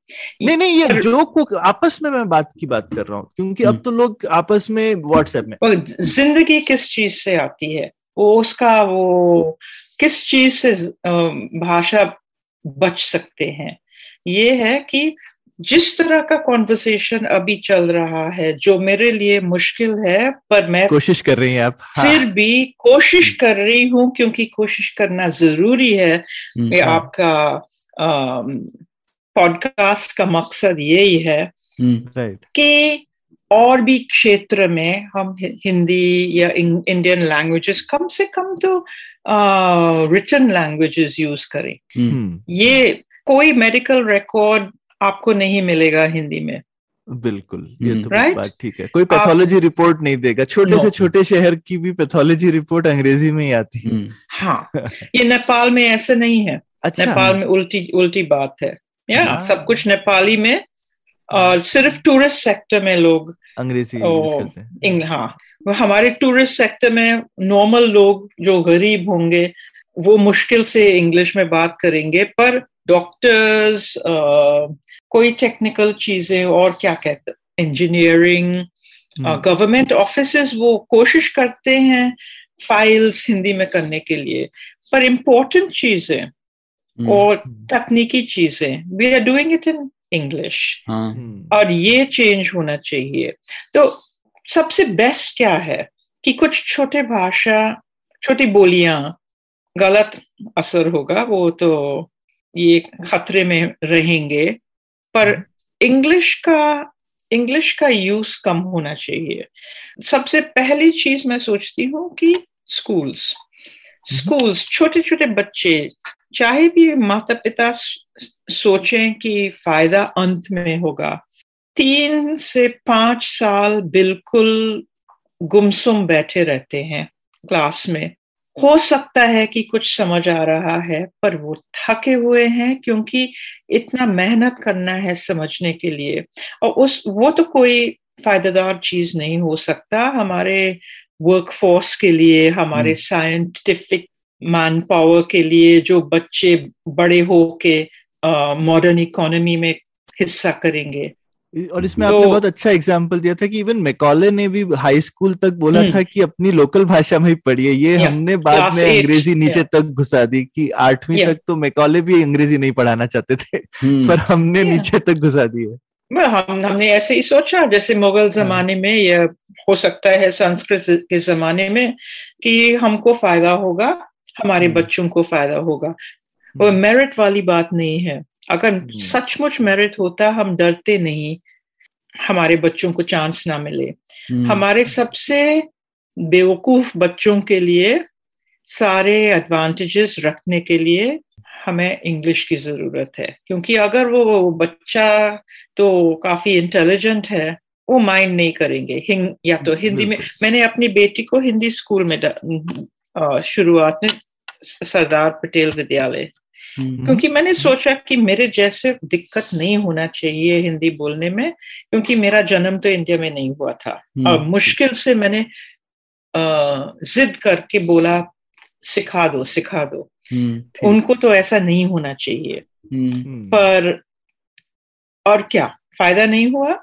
नहीं नहीं ये पर- जो को आपस में मैं बात की बात कर रहा हूँ क्योंकि अब तो लोग आपस में व्हाट्सएप में ज़िंदगी किस चीज़ से आती है? वो उसका वो किस चीज़ से भाषा बच सकते हैं? ये है कि जिस तरह का कॉन्वर्सेशन अभी चल रहा है जो मेरे लिए मुश्किल है पर मैं कोशिश कर रही हैं आप। हाँ, फिर भी कोशिश कर रही हूँ क्योंकि कोशिश करना ज़रूरी है हम्म, ये आपका पॉडकास्ट का मकसद यही है हम्म, कि और भी क्षेत्र में हम हिंदी या इंडियन लैंग्वेजेस कम से कम तो रिटन लैंग्वेजेस यूज़ करें। हम्म, हम्म, ये कोई मेडिकल रिकॉर्ड आपको नहीं मिलेगा हिंदी में। बिल्कुल ये हम्म, तो right? बात ठीक है। कोई पैथोलॉजी रिपोर्ट नहीं देगा। छोटे No. से छोटे शहर की भी पैथोलॉजी रिपोर्ट अंग्रेज़ी में ही आती है। हाँ ये नेपाल में ऐसे नहीं है। अच्छा। नेपाल में उल्टी उल्टी बात है। या हाँ। सब कुछ नेपाली में और सिर्फ़ टूरिस्ट सेक्टर में लोग अंग्रेज़ी हैं। इंग हाँ हमारे टूरिस्ट सेक्टर में नॉर्मल लोग जो गरीब होंगे वो मुश्किल से इंग्लिश में बात करेंगे पर डॉक्टर्स कोई टेक्निकल चीज़ें और क्या कहते इंजीनियरिंग गवर्नमेंट ऑफ़िस वो कोशिश करते हैं फाइल्स हिंदी में करने के लिए पर इम्पोर्टेंट चीज़ें हम्म, और तकनीकी चीज़ें we are doing it in English हाँ। हम्म, और ये चेंज होना चाहिए। तो सबसे बेस्ट क्या है कि कुछ छोटे भाषा छोटी बोलियाँ गलत असर होगा वो तो ये खतरे में रहेंगे। पर इंग्लिश का इंग्लिश का यूज़ कम होना चाहिए। सबसे पहली चीज़ मैं सोचती हूँ कि स्कूल्स स्कूल्स छोटे छोटे बच्चे चाहे भी माता पिता सोचें कि फ़ायदा अंत में होगा। तीन से पाँच साल बिल्कुल गुमसुम बैठे रहते हैं क्लास में। हो सकता है कि कुछ समझ आ रहा है पर वो थके हुए हैं क्योंकि इतना मेहनत करना है समझने के लिए। और उस वो तो कोई फायदेदार चीज़ नहीं हो सकता। हमारे वर्कफोर्स के लिए हमारे साइंटिफिक मैन पावर के लिए जो बच्चे बड़े हो के मॉडर्न इकोनॉमी में हिस्सा करेंगे। और इसमें तो- आपने बहुत अच्छा एग्ज़ाम्पल दिया था कि इवन मैकॉले ने भी हाई स्कूल तक बोला हम्म। था कि अपनी लोकल भाषा में ही पढ़िए। ये हमने बाद में अंग्रेज़ी नीचे तक घुसा दी कि आठवीं तक तो मैकॉले भी अंग्रेज़ी नहीं पढ़ाना चाहते थे हम्म, पर हमने नीचे तक घुसा दी है। हम हमने ऐसे ही सोचा जैसे मुगल जमाने में या हो सकता है संस्कृत के जमाने में कि हमको फ़ायदा होगा हमारे हम्म। बच्चों को फ़ायदा होगा। और मेरिट वाली बात नहीं है। अगर हम्म। सचमुच मेरिट होता हम डरते नहीं हमारे बच्चों को चांस ना मिले। हम्म, हमारे सबसे बेवकूफ़ बच्चों के लिए सारे एडवांटेजेस रखने के लिए हमें इंग्लिश की ज़रूरत है। क्योंकि अगर वो वो बच्चा तो काफ़ी इंटेलिजेंट है वो माइंड नहीं करेंगे। या तो हिंदी में मैंने अपनी बेटी को हिंदी स्कूल में शुरुआत में सरदार पटेल विद्यालय। हम्म, क्योंकि मैंने सोचा कि मेरे जैसे दिक्कत नहीं होना चाहिए हिंदी बोलने में क्योंकि मेरा जन्म तो इंडिया में नहीं हुआ था। हम्म, और मुश्किल से मैंने जिद करके बोला सिखा दो सिखा दो। हम्म, उनको तो ऐसा नहीं होना चाहिए। पर और क्या फ़ायदा नहीं हुआ?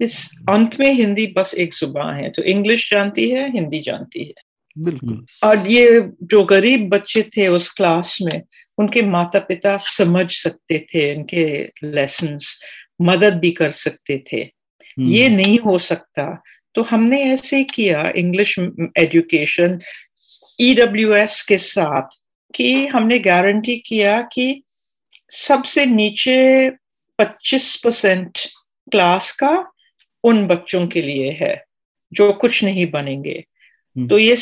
इस अंत में हिंदी बस एक ज़ुबान है तो इंग्लिश जानती है हिंदी जानती है। बिल्कुल। और ये जो गरीब बच्चे थे उस क्लास में उनके माता पिता समझ सकते थे इनके लेसन मदद भी कर सकते थे। हम्म, ये नहीं हो सकता। तो हमने ऐसे किया इंग्लिश एजुकेशन ईडब्ल्यूएस के साथ कि हमने गारंटी किया कि सबसे नीचे 25 परसेंट क्लास का उन बच्चों के लिए है जो कुछ नहीं बनेंगे। हम्म। तो ये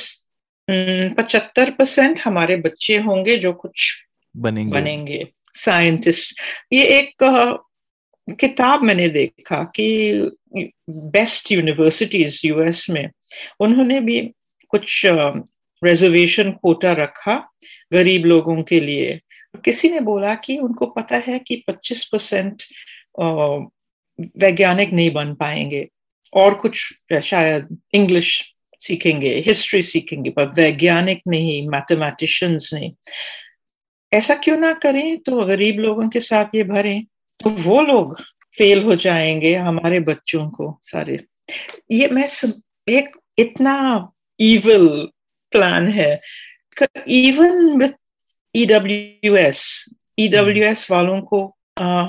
पचहत्तर परसेंट हमारे बच्चे होंगे जो कुछ बनेंगे। बनेंगे। साइंटिस्ट। ये एक किताब मैंने देखा कि बेस्ट यूनिवर्सिटीज यूएस में उन्होंने भी कुछ रिजर्वेशन कोटा रखा गरीब लोगों के लिए। किसी ने बोला कि उनको पता है कि 25 परसेंट वैज्ञानिक नहीं बन पाएँगे। और कुछ शायद इंग्लिश सीखेंगे हिस्ट्री सीखेंगे पर वैज्ञानिक नहीं मैथमेटिशियंस नहीं। ऐसा क्यों ना करें? तो गरीब लोगों के साथ ये भरें तो वो लोग फेल हो जाएँगे हमारे बच्चों को सारे। ये मैं एक इतना इवल प्लान है। इवन विथ ईडब्ल्यूएस ईडब्ल्यूएस वालों को आ,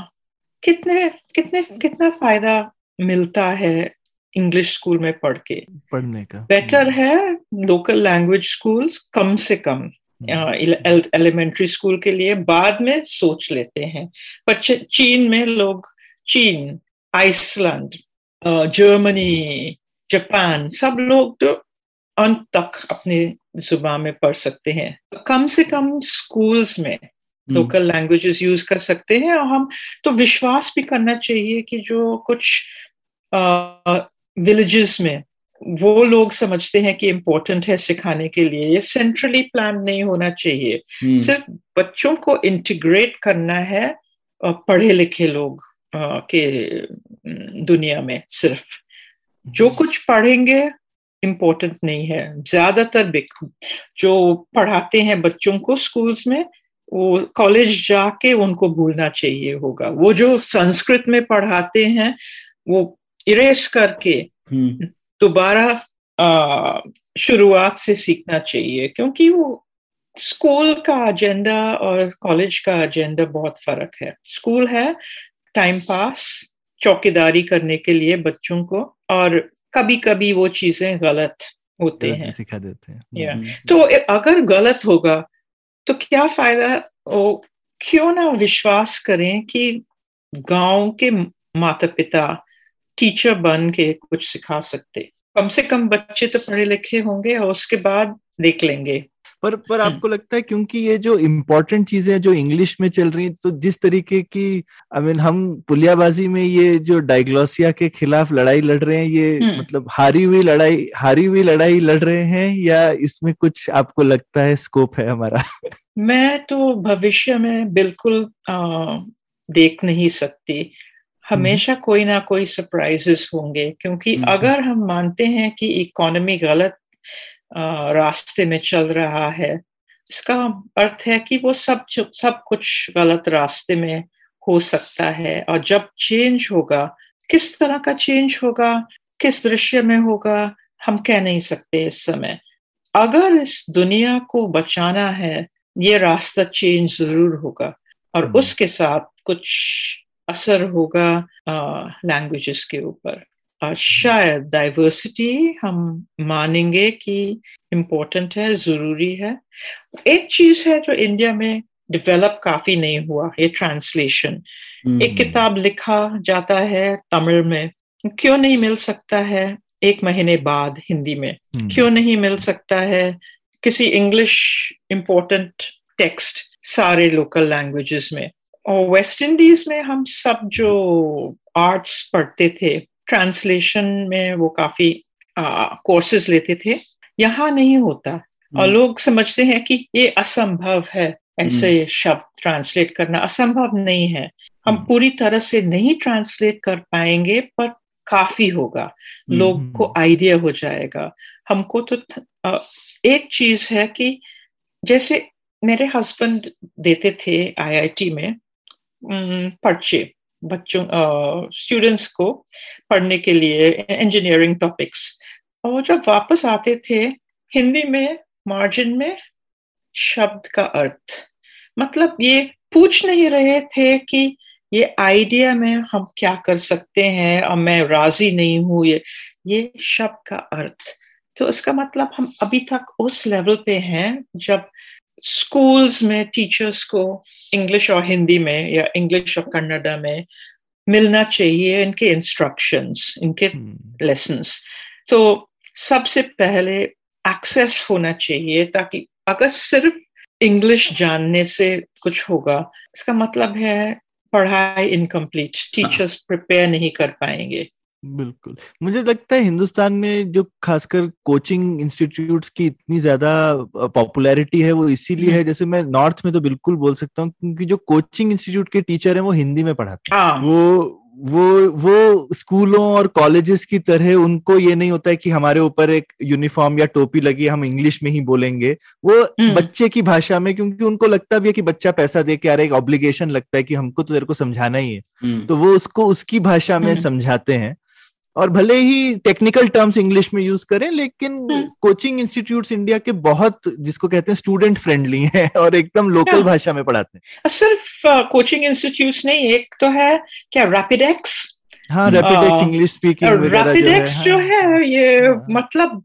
कितने कितने कितना फ़ायदा मिलता है इंग्लिश स्कूल में पढ़ के। पढ़ने का। बेटर है लोकल लैंग्वेज स्कूल्स कम से कम एलिमेंट्री स्कूल के लिए। बाद में सोच लेते हैं। पर चीन में लोग चीन आइसलैंड जर्मनी जापान सब लोग तो अंत तक अपने ज़ुबान में पढ़ सकते हैं। कम से कम स्कूल्स में हम्म, लोकल लैंग्वेजेस यूज़ कर सकते हैं। और हम तो विश्वास भी करना चाहिए कि जो कुछ विलेजेस में वो लोग समझते हैं कि इम्पोर्टेंट है सिखाने के लिए। ये सेंट्रली प्लान नहीं होना चाहिए। हम्म, सिर्फ़ बच्चों को इंटीग्रेट करना है पढ़े लिखे लोग के दुनिया में सिर्फ़। जो कुछ पढ़ेंगे इम्पोर्टेंट नहीं है। ज़्यादातर जो पढ़ाते हैं बच्चों को स्कूल्स में वो कॉलेज जाके उनको भूलना चाहिए होगा। वो जो संस्कृत में पढ़ाते हैं वो इरेस करके हम्म, दोबारा शुरुआत से सीखना चाहिए क्योंकि वो स्कूल का एजेंडा और कॉलेज का एजेंडा बहुत फ़र्क है। स्कूल है टाइम पास चौकीदारी करने के लिए बच्चों को और कभी कभी वो चीज़ें गलत होते हैं। सिखा देते हैं। हम्म। तो अगर गलत होगा तो क्या फ़ायदा? ओ क्यों ना विश्वास करें कि गाँव के माता पिता टीचर बन के कुछ सिखा सकते कम से कम बच्चे तो पढ़े लिखे होंगे और उसके बाद देख लेंगे पर पर हम्म। आपको लगता है क्योंकि ये जो इम्पोर्टेंट चीज़ें जो इंग्लिश में चल रही हैं तो जिस तरीके की आई मीन हम पुलियाबाजी में ये जो डायग्लोसिया के खिलाफ लड़ाई लड़ रहे हैं ये हम्म। मतलब हारी हुई लड़ाई हारी हुई लड़ाई लड़ रहे हैं या इसमें कुछ आपको लगता है स्कोप है हमारा मैं तो भविष्य में बिल्कुल आ, देख नहीं सकती हमेशा कोई ना कोई सरप्राइजेस होंगे क्योंकि हम्म। अगर हम मानते हैं कि इकोनॉमी गलत रास्ते में चल रहा है इसका अर्थ है कि वो सब सब कुछ गलत रास्ते में हो सकता है और जब चेंज होगा किस तरह का चेंज होगा किस दृश्य में होगा हम कह नहीं सकते इस समय अगर इस दुनिया को बचाना है ये रास्ता चेंज ज़रूर होगा और हम्म। उसके साथ कुछ असर होगा लैंग्वेजेस के ऊपर। और शायद डाइवर्सिटी हम मानेंगे कि इम्पोर्टेंट है ज़रूरी है। एक चीज़ है जो इंडिया में डेवलप काफ़ी नहीं हुआ ये ट्रांसलेशन हम्म। एक किताब लिखा जाता है तमिल में क्यों नहीं मिल सकता है? एक महीने बाद हिंदी में। क्यों नहीं मिल सकता है? किसी इंग्लिश इम्पोर्टेंट टेक्स्ट सारे लोकल लैंग्वेजेस में। वेस्ट इंडीज में हम सब जो आर्ट्स पढ़ते थे ट्रांसलेशन में वो काफ़ी कोर्सेज लेते थे यहाँ नहीं होता और हम्म। लोग समझते हैं कि ये असंभव है ऐसे शब्द ट्रांसलेट करना असंभव नहीं है हम हम्म। पूरी तरह से नहीं ट्रांसलेट कर पाएँगे पर काफ़ी होगा लोग हम्म। को आइडिया हो जाएगा हमको तो एक चीज़ है कि जैसे मेरे हस्बैंड देते थे आईआईटी में पर्चे बच्चों स्टूडेंट्स को पढ़ने के लिए इंजीनियरिंग टॉपिक्स और जब वापस आते थे, हिंदी में मार्जिन में शब्द का अर्थ। मतलब ये पूछ नहीं रहे थे कि ये आइडिया में हम क्या कर सकते हैं और मैं राज़ी नहीं हूँ, ये ये शब्द का अर्थ। तो इसका मतलब हम अभी तक उस लेवल पे हैं जब स्कूल्स में टीचर्स को इंग्लिश और हिंदी में या इंग्लिश और कन्नड़ा में मिलना चाहिए इनके इंस्ट्रक्शंस इनके। लेसन्स तो सबसे पहले एक्सेस होना चाहिए ताकि अगर सिर्फ़ इंग्लिश जानने से कुछ होगा इसका मतलब है पढ़ाई इनकम्प्लीट टीचर्स प्रिपेयर नहीं कर पाएँगे। बिल्कुल। मुझे लगता है हिंदुस्तान में जो खासकर कोचिंग इंस्टीट्यूट्स की इतनी ज़्यादा पॉपुलैरिटी है वो इसीलिए है जैसे मैं नॉर्थ में तो बिल्कुल बोल सकता हूँ क्योंकि जो कोचिंग इंस्टीट्यूट के टीचर हैं वो हिंदी में पढ़ाते हैं। हाँ। वो वो वो स्कूलों और कॉलेजेस की तरह उनको ये नहीं होता है कि हमारे ऊपर एक यूनिफॉर्म या टोपी लगी हम इंग्लिश में ही बोलेंगे। वो हम्म। बच्चे की भाषा में क्योंकि उनको लगता भी है कि बच्चा पैसा दे के आ रहा है एक ऑब्लिगेशन लगता है कि हमको तो तेरे को समझाना ही है। हम्म। तो वो उसको उसकी भाषा में हम्म। समझाते हैं। और भले ही टेक्निकल टर्म्स इंग्लिश में यूज़ करें लेकिन। कोचिंग इंस्टीट्यूट्स इंडिया के बहुत जिसको कहते हैं स्टूडेंट फ्रेंडली हैं और एकदम लोकल हाँ। भाषा में पढ़ाते हैं सिर्फ़ कोचिंग इंस्टीट्यूट्स नहीं एक तो है क्या रैपिडेक्स हाँ हम्म। रैपिडेक्स इंग्लिश स्पीकिंग है रैपिडेक्स जो हाँ। है ये हाँ। मतलब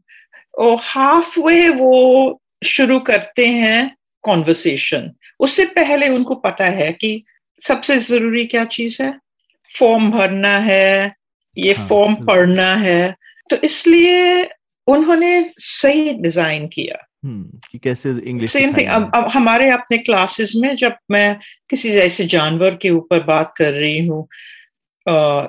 हाफ़ वे वो शुरू करते हैं कॉन्वर्सेशन उससे पहले उनको पता है कि सबसे ज़रूरी क्या चीज़ है फॉर्म भरना है ये हाँ, फॉर्म बिल्कुल। पढ़ना है तो इसलिए उन्होंने सही डिज़ाइन किया हम्म, कि कैसे इंग्लिश सेम थिंग अब, अब हमारे अपने क्लासेस में जब मैं किसी ऐसे जानवर के ऊपर बात कर रही हूँ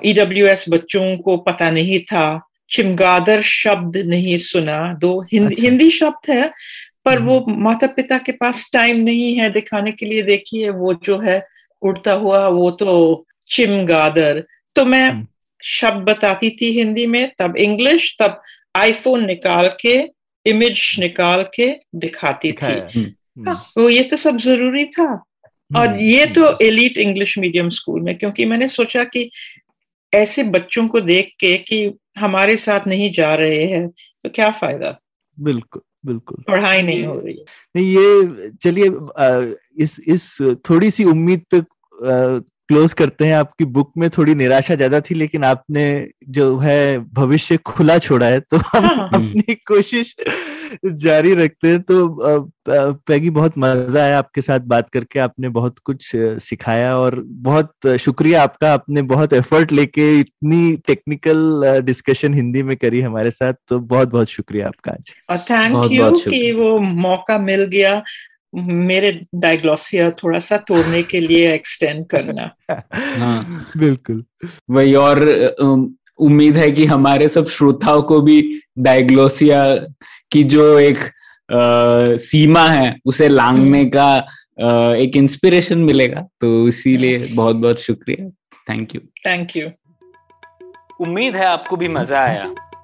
ईडब्ल्यू एस बच्चों को पता नहीं था चिमगादड़ शब्द नहीं सुना दो हिंदी अच्छा। हिंदी शब्द है पर हम्म। वो माता पिता के पास टाइम नहीं है दिखाने के लिए देखिए वो जो है उड़ता हुआ वो तो चिमगादड़ तो मैं हम्म। शब्द बताती थी हिंदी में तब इंग्लिश तब आईफोन निकाल के इमेज निकाल के दिखाती थी। हम्म। हाँ, वो ये तो सब ज़रूरी था। और हम्म, ये हम्म, तो एलिट इंग्लिश मीडियम स्कूल में क्योंकि मैंने सोचा कि ऐसे बच्चों को देख के कि हमारे साथ नहीं जा रहे हैं तो क्या फ़ायदा? बिल्कुल बिल्कुल। पढ़ाई नहीं हो रही। नहीं ये चलिए इस इस थोड़ी सी उम्मीद पे क्लोज करते हैं आपकी बुक में थोड़ी निराशा ज़्यादा थी लेकिन आपने जो है भविष्य खुला छोड़ा है तो हम हाँ। अपनी कोशिश जारी रखते हैं। तो पैगी बहुत मज़ा आया आपके साथ बात करके आपने बहुत कुछ सिखाया और बहुत शुक्रिया आपका आपने बहुत एफर्ट लेके इतनी टेक्निकल डिस्कशन हिंदी में करी हमारे साथ। तो बहुत बहुत शुक्रिया आपका आज। और थैंक यू कि वो मौका मिल गया। मेरे डायग्लोसिया थोड़ा सा तोड़ने के लिए एक्सटेंड करना। हाँ। बिल्कुल। वही और उम्मीद है कि हमारे सब श्रोताओं को भी डायग्लोसिया की जो एक आ, सीमा है उसे लांगने का आ, एक इंस्पिरेशन मिलेगा। तो इसीलिए बहुत बहुत शुक्रिया। थैंक यू थैंक यू उम्मीद है आपको भी मज़ा आया।